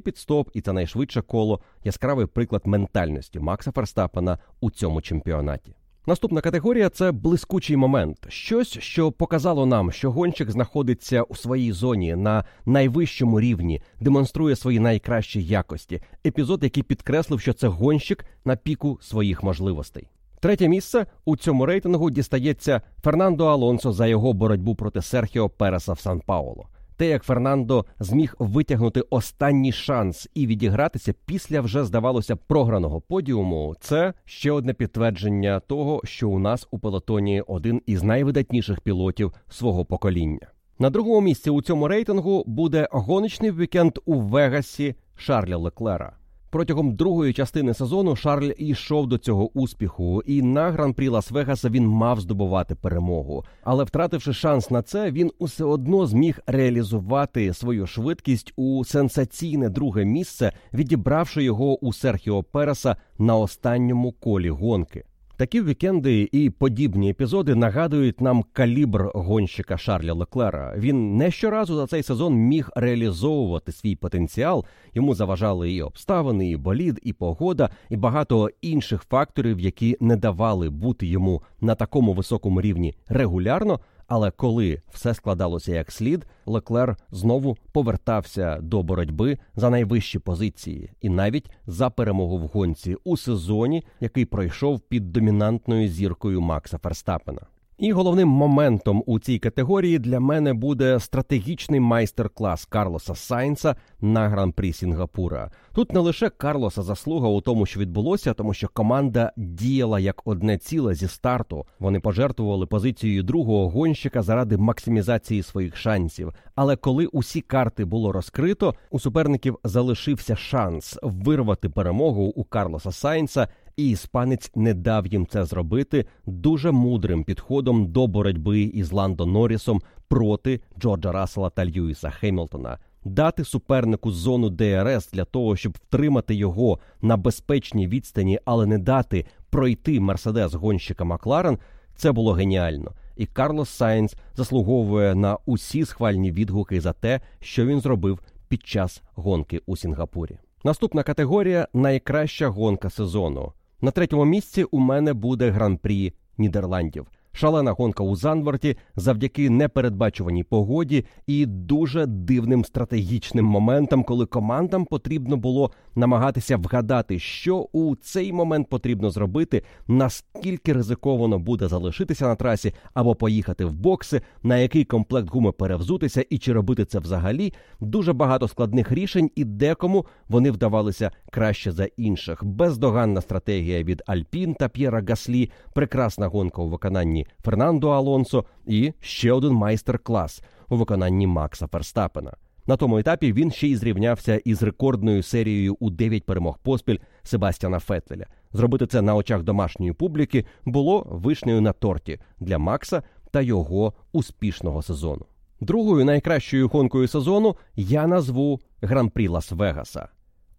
підстоп, і це найшвидше коло яскравий приклад ментальності Макса Ферстапена у цьому чемпіонаті. Наступна категорія це блискучий момент. Щось, що показало нам, що гонщик знаходиться у своїй зоні на найвищому рівні, демонструє свої найкращі якості. Епізод, який підкреслив, що це гонщик на піку своїх можливостей. Третє місце у цьому рейтингу дістається Фернандо Алонсо за його боротьбу проти Серхіо Переса в Сан Пауло те, як Фернандо зміг витягнути останній шанс і відігратися після вже здавалося програного подіуму, це ще одне підтвердження того, що у нас у пелотоні один із найвидатніших пілотів свого покоління. На другому місці у цьому рейтингу буде гоночний вікенд у Вегасі Шарля Леклера. Протягом другої частини сезону Шарль ішов до цього успіху, і на гран-прі Лас-Вегаса він мав здобувати перемогу. Але втративши шанс на це, він усе одно зміг реалізувати свою швидкість у сенсаційне друге місце, відібравши його у Серхіо Переса на останньому колі гонки. Такі вікенди і подібні епізоди нагадують нам калібр гонщика Шарля Леклера. Він не щоразу за цей сезон міг реалізовувати свій потенціал. Йому заважали і обставини, і болід, і погода, і багато інших факторів, які не давали бути йому на такому високому рівні регулярно. Але коли все складалося як слід, Леклер знову повертався до боротьби за найвищі позиції, і навіть за перемогу в гонці у сезоні, який пройшов під домінантною зіркою Макса Ферстапена. І головним моментом у цій категорії для мене буде стратегічний майстер-клас Карлоса Сайнса на гран-прі Сінгапура. Тут не лише Карлоса заслуга у тому, що відбулося, тому що команда діяла як одне ціле зі старту. Вони пожертвували позицією другого гонщика заради максимізації своїх шансів. Але коли усі карти було розкрито, у суперників залишився шанс вирвати перемогу у Карлоса Сайнса і іспанець не дав їм це зробити дуже мудрим підходом до боротьби із Ландо Норрісом проти Джорджа Рассела та Льюіса Хемілтона. Дати супернику зону ДРС для того, щоб втримати його на безпечній відстані, але не дати пройти Мерседес гонщика Макларен, це було геніально. І Карлос Сайнс заслуговує на усі схвальні відгуки за те, що він зробив під час гонки у Сінгапурі. Наступна категорія найкраща гонка сезону. На третьому місці у мене буде гран-прі Нідерландів. Шалена гонка у Зандворті завдяки непередбачуваній погоді і дуже дивним стратегічним моментам, коли командам потрібно було намагатися вгадати, що у цей момент потрібно зробити, наскільки ризиковано буде залишитися на трасі або поїхати в бокси, на який комплект гуми перевзутися і чи робити це взагалі. Дуже багато складних рішень, і декому вони вдавалися краще за інших. Бездоганна стратегія від Альпін та П'єра Гаслі, прекрасна гонка у виконанні виконанні Фернандо Алонсо і ще один майстер-клас у виконанні Макса Ферстапена. На тому етапі він ще й зрівнявся із рекордною серією у 9 перемог поспіль Себастьяна Феттеля. Зробити це на очах домашньої публіки було вишнею на торті для Макса та його успішного сезону. Другою найкращою гонкою сезону я назву Гран-прі Лас-Вегаса.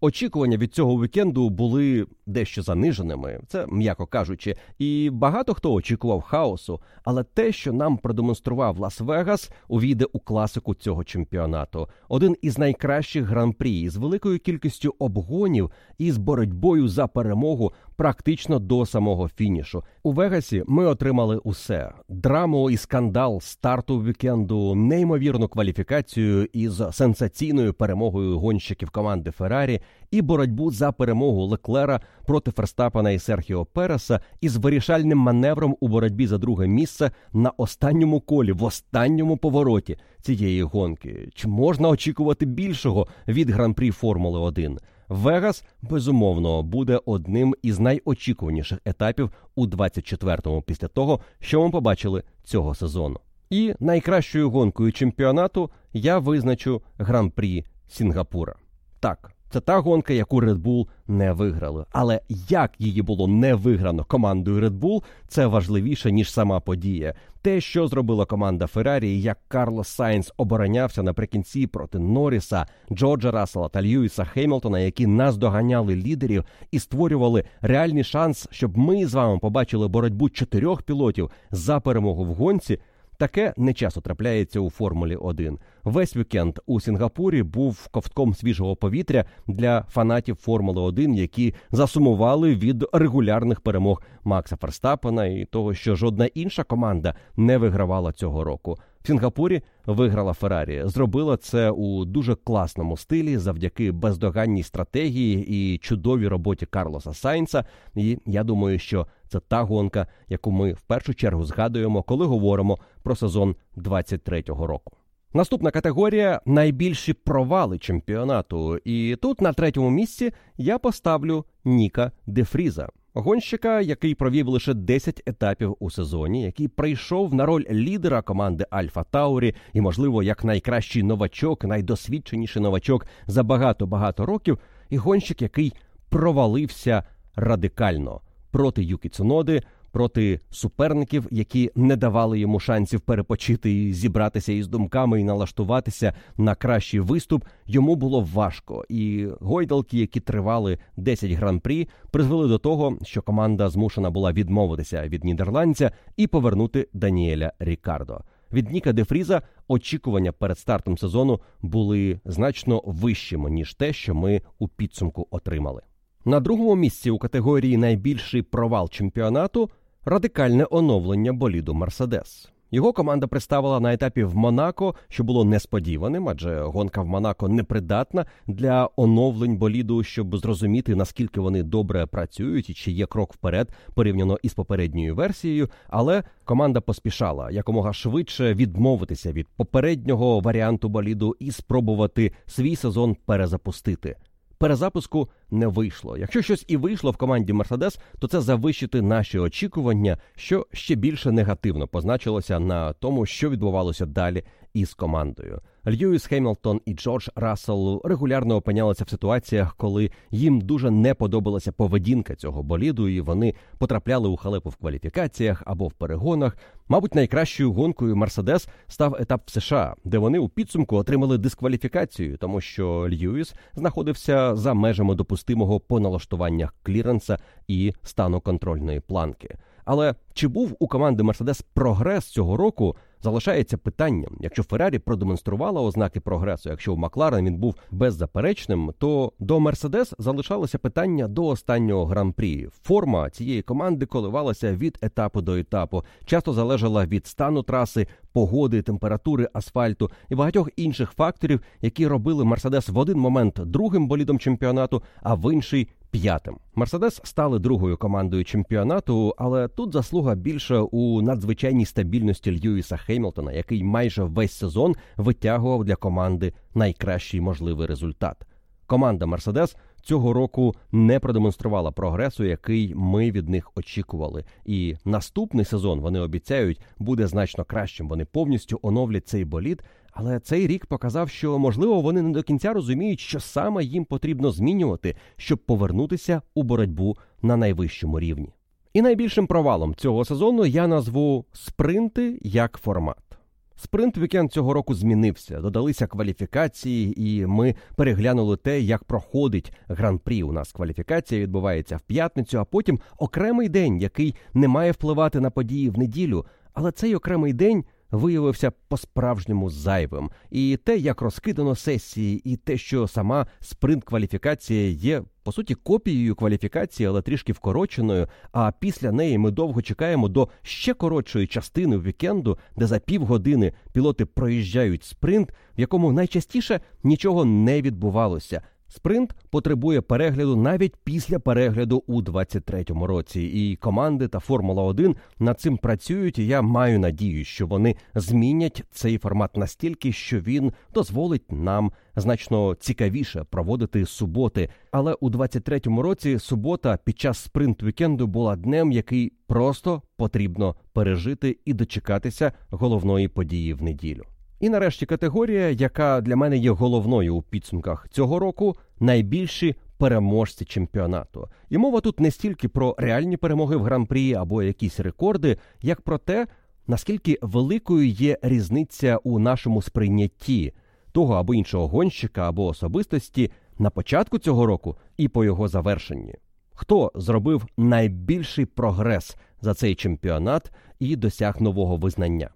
Очікування від цього вікенду були дещо заниженими, це м'яко кажучи, і багато хто очікував хаосу. Але те, що нам продемонстрував Лас-Вегас, увійде у класику цього чемпіонату. Один із найкращих гран-прі з великою кількістю обгонів і з боротьбою за перемогу практично до самого фінішу. У Вегасі ми отримали усе: драму і скандал старту вікенду, неймовірну кваліфікацію із сенсаційною перемогою гонщиків команди Феррарі і боротьбу за перемогу Леклера проти Ферстапана і Серхіо Переса із вирішальним маневром у боротьбі за друге місце на останньому колі, в останньому повороті цієї гонки. Чи можна очікувати більшого від гран-прі Формули 1? Вегас безумовно буде одним із найочікуваніших етапів у 24-му після того, що ми побачили цього сезону. І найкращою гонкою чемпіонату я визначу гран-прі Сінгапура. Так, Це та гонка, яку Red Bull не виграли. Але як її було не виграно командою Red Bull, це важливіше ніж сама подія. Те, що зробила команда Феррарі, як Карлос Сайнс оборонявся наприкінці проти Норріса, Джорджа Рассела та Льюіса Хеймлтона, які наздоганяли лідерів і створювали реальний шанс, щоб ми з вами побачили боротьбу чотирьох пілотів за перемогу в гонці. Таке не часто трапляється у Формулі 1. Весь вікенд у Сінгапурі був ковтком свіжого повітря для фанатів Формули 1, які засумували від регулярних перемог Макса Ферстапена і того, що жодна інша команда не вигравала цього року. В Сінгапурі виграла Феррарі. Зробила це у дуже класному стилі завдяки бездоганній стратегії і чудовій роботі Карлоса Сайнца. І я думаю, що це та гонка, яку ми в першу чергу згадуємо, коли говоримо про сезон 23-го року. Наступна категорія найбільші провали чемпіонату. І тут на третьому місці я поставлю Ніка Дефріза. Гонщика, який провів лише 10 етапів у сезоні, який прийшов на роль лідера команди Альфа Таурі, і, можливо, як найкращий новачок, найдосвідченіший новачок за багато-багато років, і гонщик, який провалився радикально проти Юкі Цуноди, проти суперників, які не давали йому шансів перепочити і зібратися із думками і налаштуватися на кращий виступ. Йому було важко, і гойдалки, які тривали 10 гран-прі, призвели до того, що команда змушена була відмовитися від нідерландця і повернути Даніеля Рікардо. Від Ніка Дефріза очікування перед стартом сезону були значно вищими ніж те, що ми у підсумку отримали. На другому місці у категорії найбільший провал чемпіонату радикальне оновлення боліду Мерседес. Його команда представила на етапі в Монако, що було несподіваним, адже гонка в Монако непридатна для оновлень боліду, щоб зрозуміти наскільки вони добре працюють і чи є крок вперед порівняно із попередньою версією. Але команда поспішала якомога швидше відмовитися від попереднього варіанту боліду і спробувати свій сезон перезапустити перезапуску не вийшло. Якщо щось і вийшло в команді Мерседес, то це завищити наші очікування, що ще більше негативно позначилося на тому, що відбувалося далі із командою. Льюіс Хемілтон і Джордж Рассел регулярно опинялися в ситуаціях, коли їм дуже не подобалася поведінка цього боліду, і вони потрапляли у халепу в кваліфікаціях або в перегонах. Мабуть, найкращою гонкою Мерседес став етап в США, де вони у підсумку отримали дискваліфікацію, тому що Льюіс знаходився за межами допустимого по налаштуваннях кліренса і стану контрольної планки. Але чи був у команди Мерседес прогрес цього року? Залишається питанням. Якщо Феррарі продемонструвала ознаки прогресу, якщо у Макларен він був беззаперечним, то до Мерседес залишалося питання до останнього гран-прі. Форма цієї команди коливалася від етапу до етапу, часто залежала від стану траси, погоди, температури асфальту і багатьох інших факторів, які робили Мерседес в один момент другим болідом чемпіонату, а в інший п'ятим. Мерседес стали другою командою чемпіонату, але тут заслуга більше у надзвичайній стабільності Льюіса Хемілтона, який майже весь сезон витягував для команди найкращий можливий результат. Команда Мерседес цього року не продемонструвала прогресу, який ми від них очікували. І наступний сезон вони обіцяють буде значно кращим. Вони повністю оновлять цей болід. Але цей рік показав, що можливо вони не до кінця розуміють, що саме їм потрібно змінювати, щоб повернутися у боротьбу на найвищому рівні. І найбільшим провалом цього сезону я назву спринти як формат. Спринт вікенд цього року змінився, додалися кваліфікації, і ми переглянули те, як проходить гран-прі. У нас кваліфікація відбувається в п'ятницю, а потім окремий день, який не має впливати на події в неділю. Але цей окремий день виявився по-справжньому зайвим. І те, як розкидано сесії, і те, що сама спринт-кваліфікація є по суті копією кваліфікації, але трішки вкороченою. А після неї ми довго чекаємо до ще коротшої частини вікенду, де за півгодини пілоти проїжджають спринт, в якому найчастіше нічого не відбувалося. Спринт потребує перегляду навіть після перегляду у 23-му році. І команди та Формула 1 над цим працюють. і Я маю надію, що вони змінять цей формат настільки, що він дозволить нам значно цікавіше проводити суботи. Але у 23-му році субота під час спринт вікенду була днем, який просто потрібно пережити і дочекатися головної події в неділю. І нарешті категорія, яка для мене є головною у підсумках цього року, найбільші переможці чемпіонату. І мова тут не стільки про реальні перемоги в гран-прі або якісь рекорди, як про те, наскільки великою є різниця у нашому сприйнятті того або іншого гонщика або особистості на початку цього року і по його завершенні. Хто зробив найбільший прогрес за цей чемпіонат і досяг нового визнання?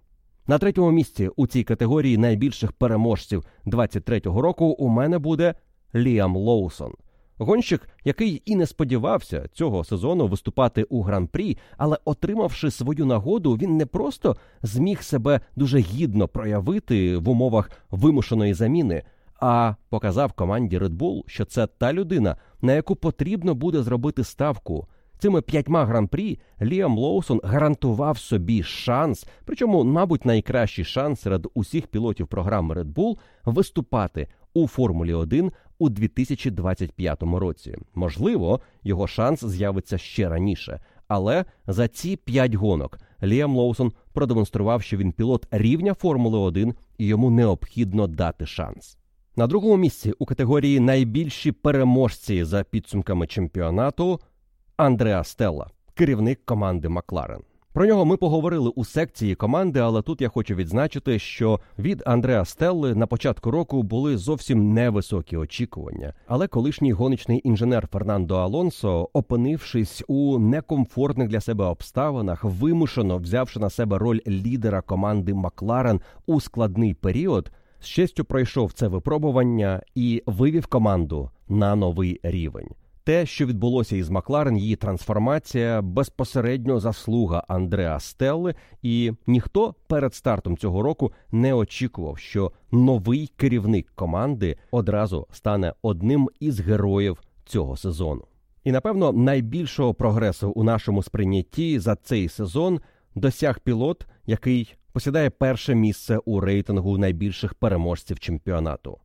На третьому місці у цій категорії найбільших переможців 23-го року у мене буде Ліам Лоусон. Гонщик, який і не сподівався цього сезону виступати у гран-прі, але отримавши свою нагоду, він не просто зміг себе дуже гідно проявити в умовах вимушеної заміни, а показав команді Red Bull, що це та людина, на яку потрібно буде зробити ставку. Цими п'ятьма гран-прі Ліам Лоусон гарантував собі шанс, причому, мабуть, найкращий шанс серед усіх пілотів програми Red Bull виступати у Формулі 1 у 2025 році. Можливо, його шанс з'явиться ще раніше, але за ці п'ять гонок Ліам Лоусон продемонстрував, що він пілот рівня Формули 1 і йому необхідно дати шанс. На другому місці у категорії найбільші переможці за підсумками чемпіонату Андреа Стелла, керівник команди Макларен. Про нього ми поговорили у секції команди, але тут я хочу відзначити, що від Андреа Стелли на початку року були зовсім невисокі очікування. Але колишній гоночний інженер Фернандо Алонсо, опинившись у некомфортних для себе обставинах, вимушено взявши на себе роль лідера команди Макларен у складний період, з честю пройшов це випробування і вивів команду на новий рівень. Те, що відбулося із Макларен, її трансформація, безпосередньо заслуга Андреа Стелли, і ніхто перед стартом цього року не очікував, що новий керівник команди одразу стане одним із героїв цього сезону. І напевно найбільшого прогресу у нашому сприйнятті за цей сезон досяг пілот, який посідає перше місце у рейтингу найбільших переможців чемпіонату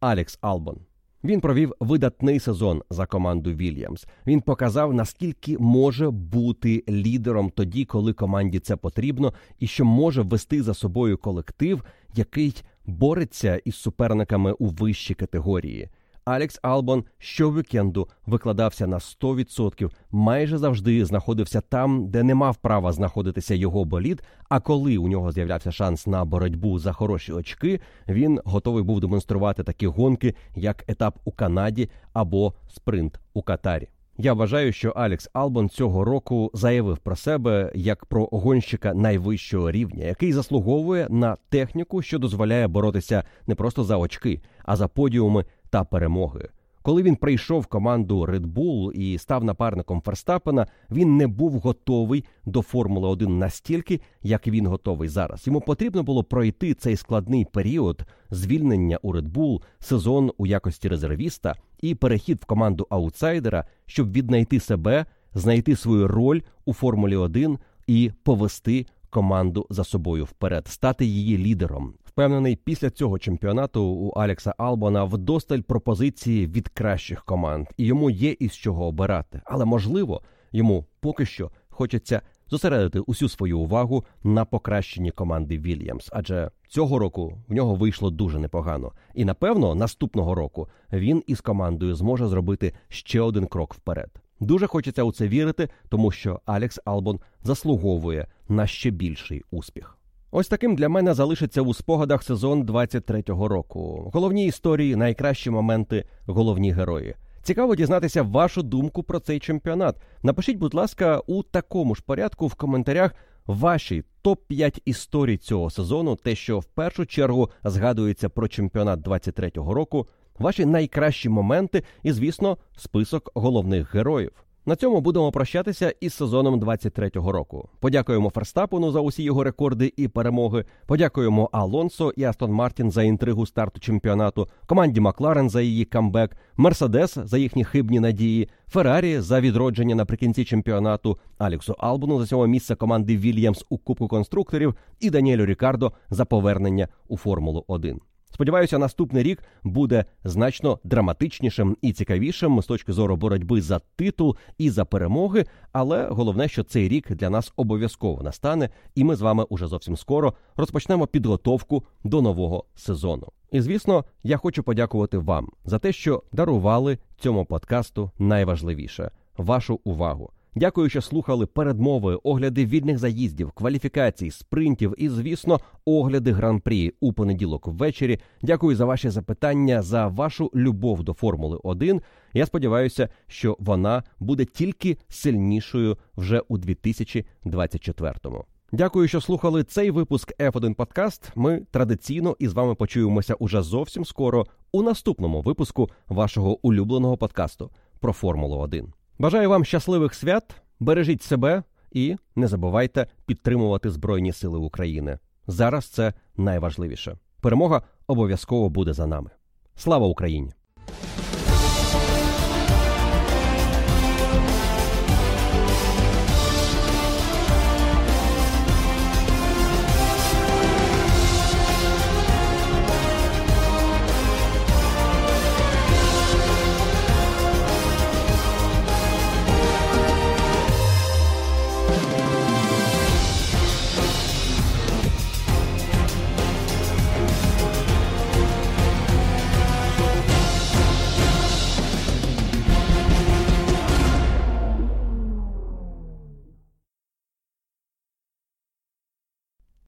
Алекс Албон. Він провів видатний сезон за команду Вільямс. Він показав, наскільки може бути лідером тоді, коли команді це потрібно, і що може вести за собою колектив, який бореться із суперниками у вищій категорії. Алекс Албон щовікенду викладався на 100%, майже завжди знаходився там, де не мав права знаходитися його болід. А коли у нього з'являвся шанс на боротьбу за хороші очки, він готовий був демонструвати такі гонки, як етап у Канаді або спринт у Катарі. Я вважаю, що Алекс Албон цього року заявив про себе як про гонщика найвищого рівня, який заслуговує на техніку, що дозволяє боротися не просто за очки, а за подіуми та перемоги. Коли він прийшов команду Red Bull і став напарником Ферстапена, він не був готовий до Формули 1 настільки, як він готовий зараз. Йому потрібно було пройти цей складний період звільнення у Red Bull, сезон у якості резервіста і перехід в команду аутсайдера, щоб віднайти себе, знайти свою роль у Формулі 1 і повести команду за собою вперед, стати її лідером. Впевнений, після цього чемпіонату у Алекса Албона вдосталь пропозиції від кращих команд, і йому є із чого обирати. Але можливо, йому поки що хочеться зосередити усю свою увагу на покращенні команди Вільямс, адже цього року в нього вийшло дуже непогано. І напевно, наступного року він із командою зможе зробити ще один крок вперед. Дуже хочеться у це вірити, тому що Алекс Албон заслуговує на ще більший успіх. Ось таким для мене залишиться у спогадах сезон 23-го року. Головні історії, найкращі моменти, головні герої. Цікаво дізнатися вашу думку про цей чемпіонат. Напишіть, будь ласка, у такому ж порядку в коментарях ваші топ 5 історій цього сезону, те, що в першу чергу згадується про чемпіонат 23-го року, ваші найкращі моменти і, звісно, список головних героїв. На цьому будемо прощатися із сезоном 23-го року. Подякуємо Ферстапену за усі його рекорди і перемоги. Подякуємо Алонсо і Астон Мартін за інтригу старту чемпіонату, команді Макларен за її камбек, Мерседес за їхні хибні надії, Феррарі за відродження наприкінці чемпіонату, Аліксу Албону за цього місця команди Вільямс у Кубку конструкторів і Даніелю Рікардо за повернення у Формулу 1. Сподіваюся, наступний рік буде значно драматичнішим і цікавішим з точки зору боротьби за титул і за перемоги. Але головне, що цей рік для нас обов'язково настане, і ми з вами уже зовсім скоро розпочнемо підготовку до нового сезону. І звісно, я хочу подякувати вам за те, що дарували цьому подкасту найважливіше вашу увагу. Дякую, що слухали передмови, огляди вільних заїздів, кваліфікацій, спринтів і, звісно, огляди гран-прі у понеділок ввечері. Дякую за ваші запитання, за вашу любов до Формули 1. Я сподіваюся, що вона буде тільки сильнішою вже у 2024-му. Дякую, що слухали цей випуск F1 Подкаст. Ми традиційно із вами почуємося уже зовсім скоро у наступному випуску вашого улюбленого подкасту про Формулу 1. Бажаю вам щасливих свят, бережіть себе і не забувайте підтримувати Збройні Сили України. Зараз це найважливіше. Перемога обов'язково буде за нами. Слава Україні!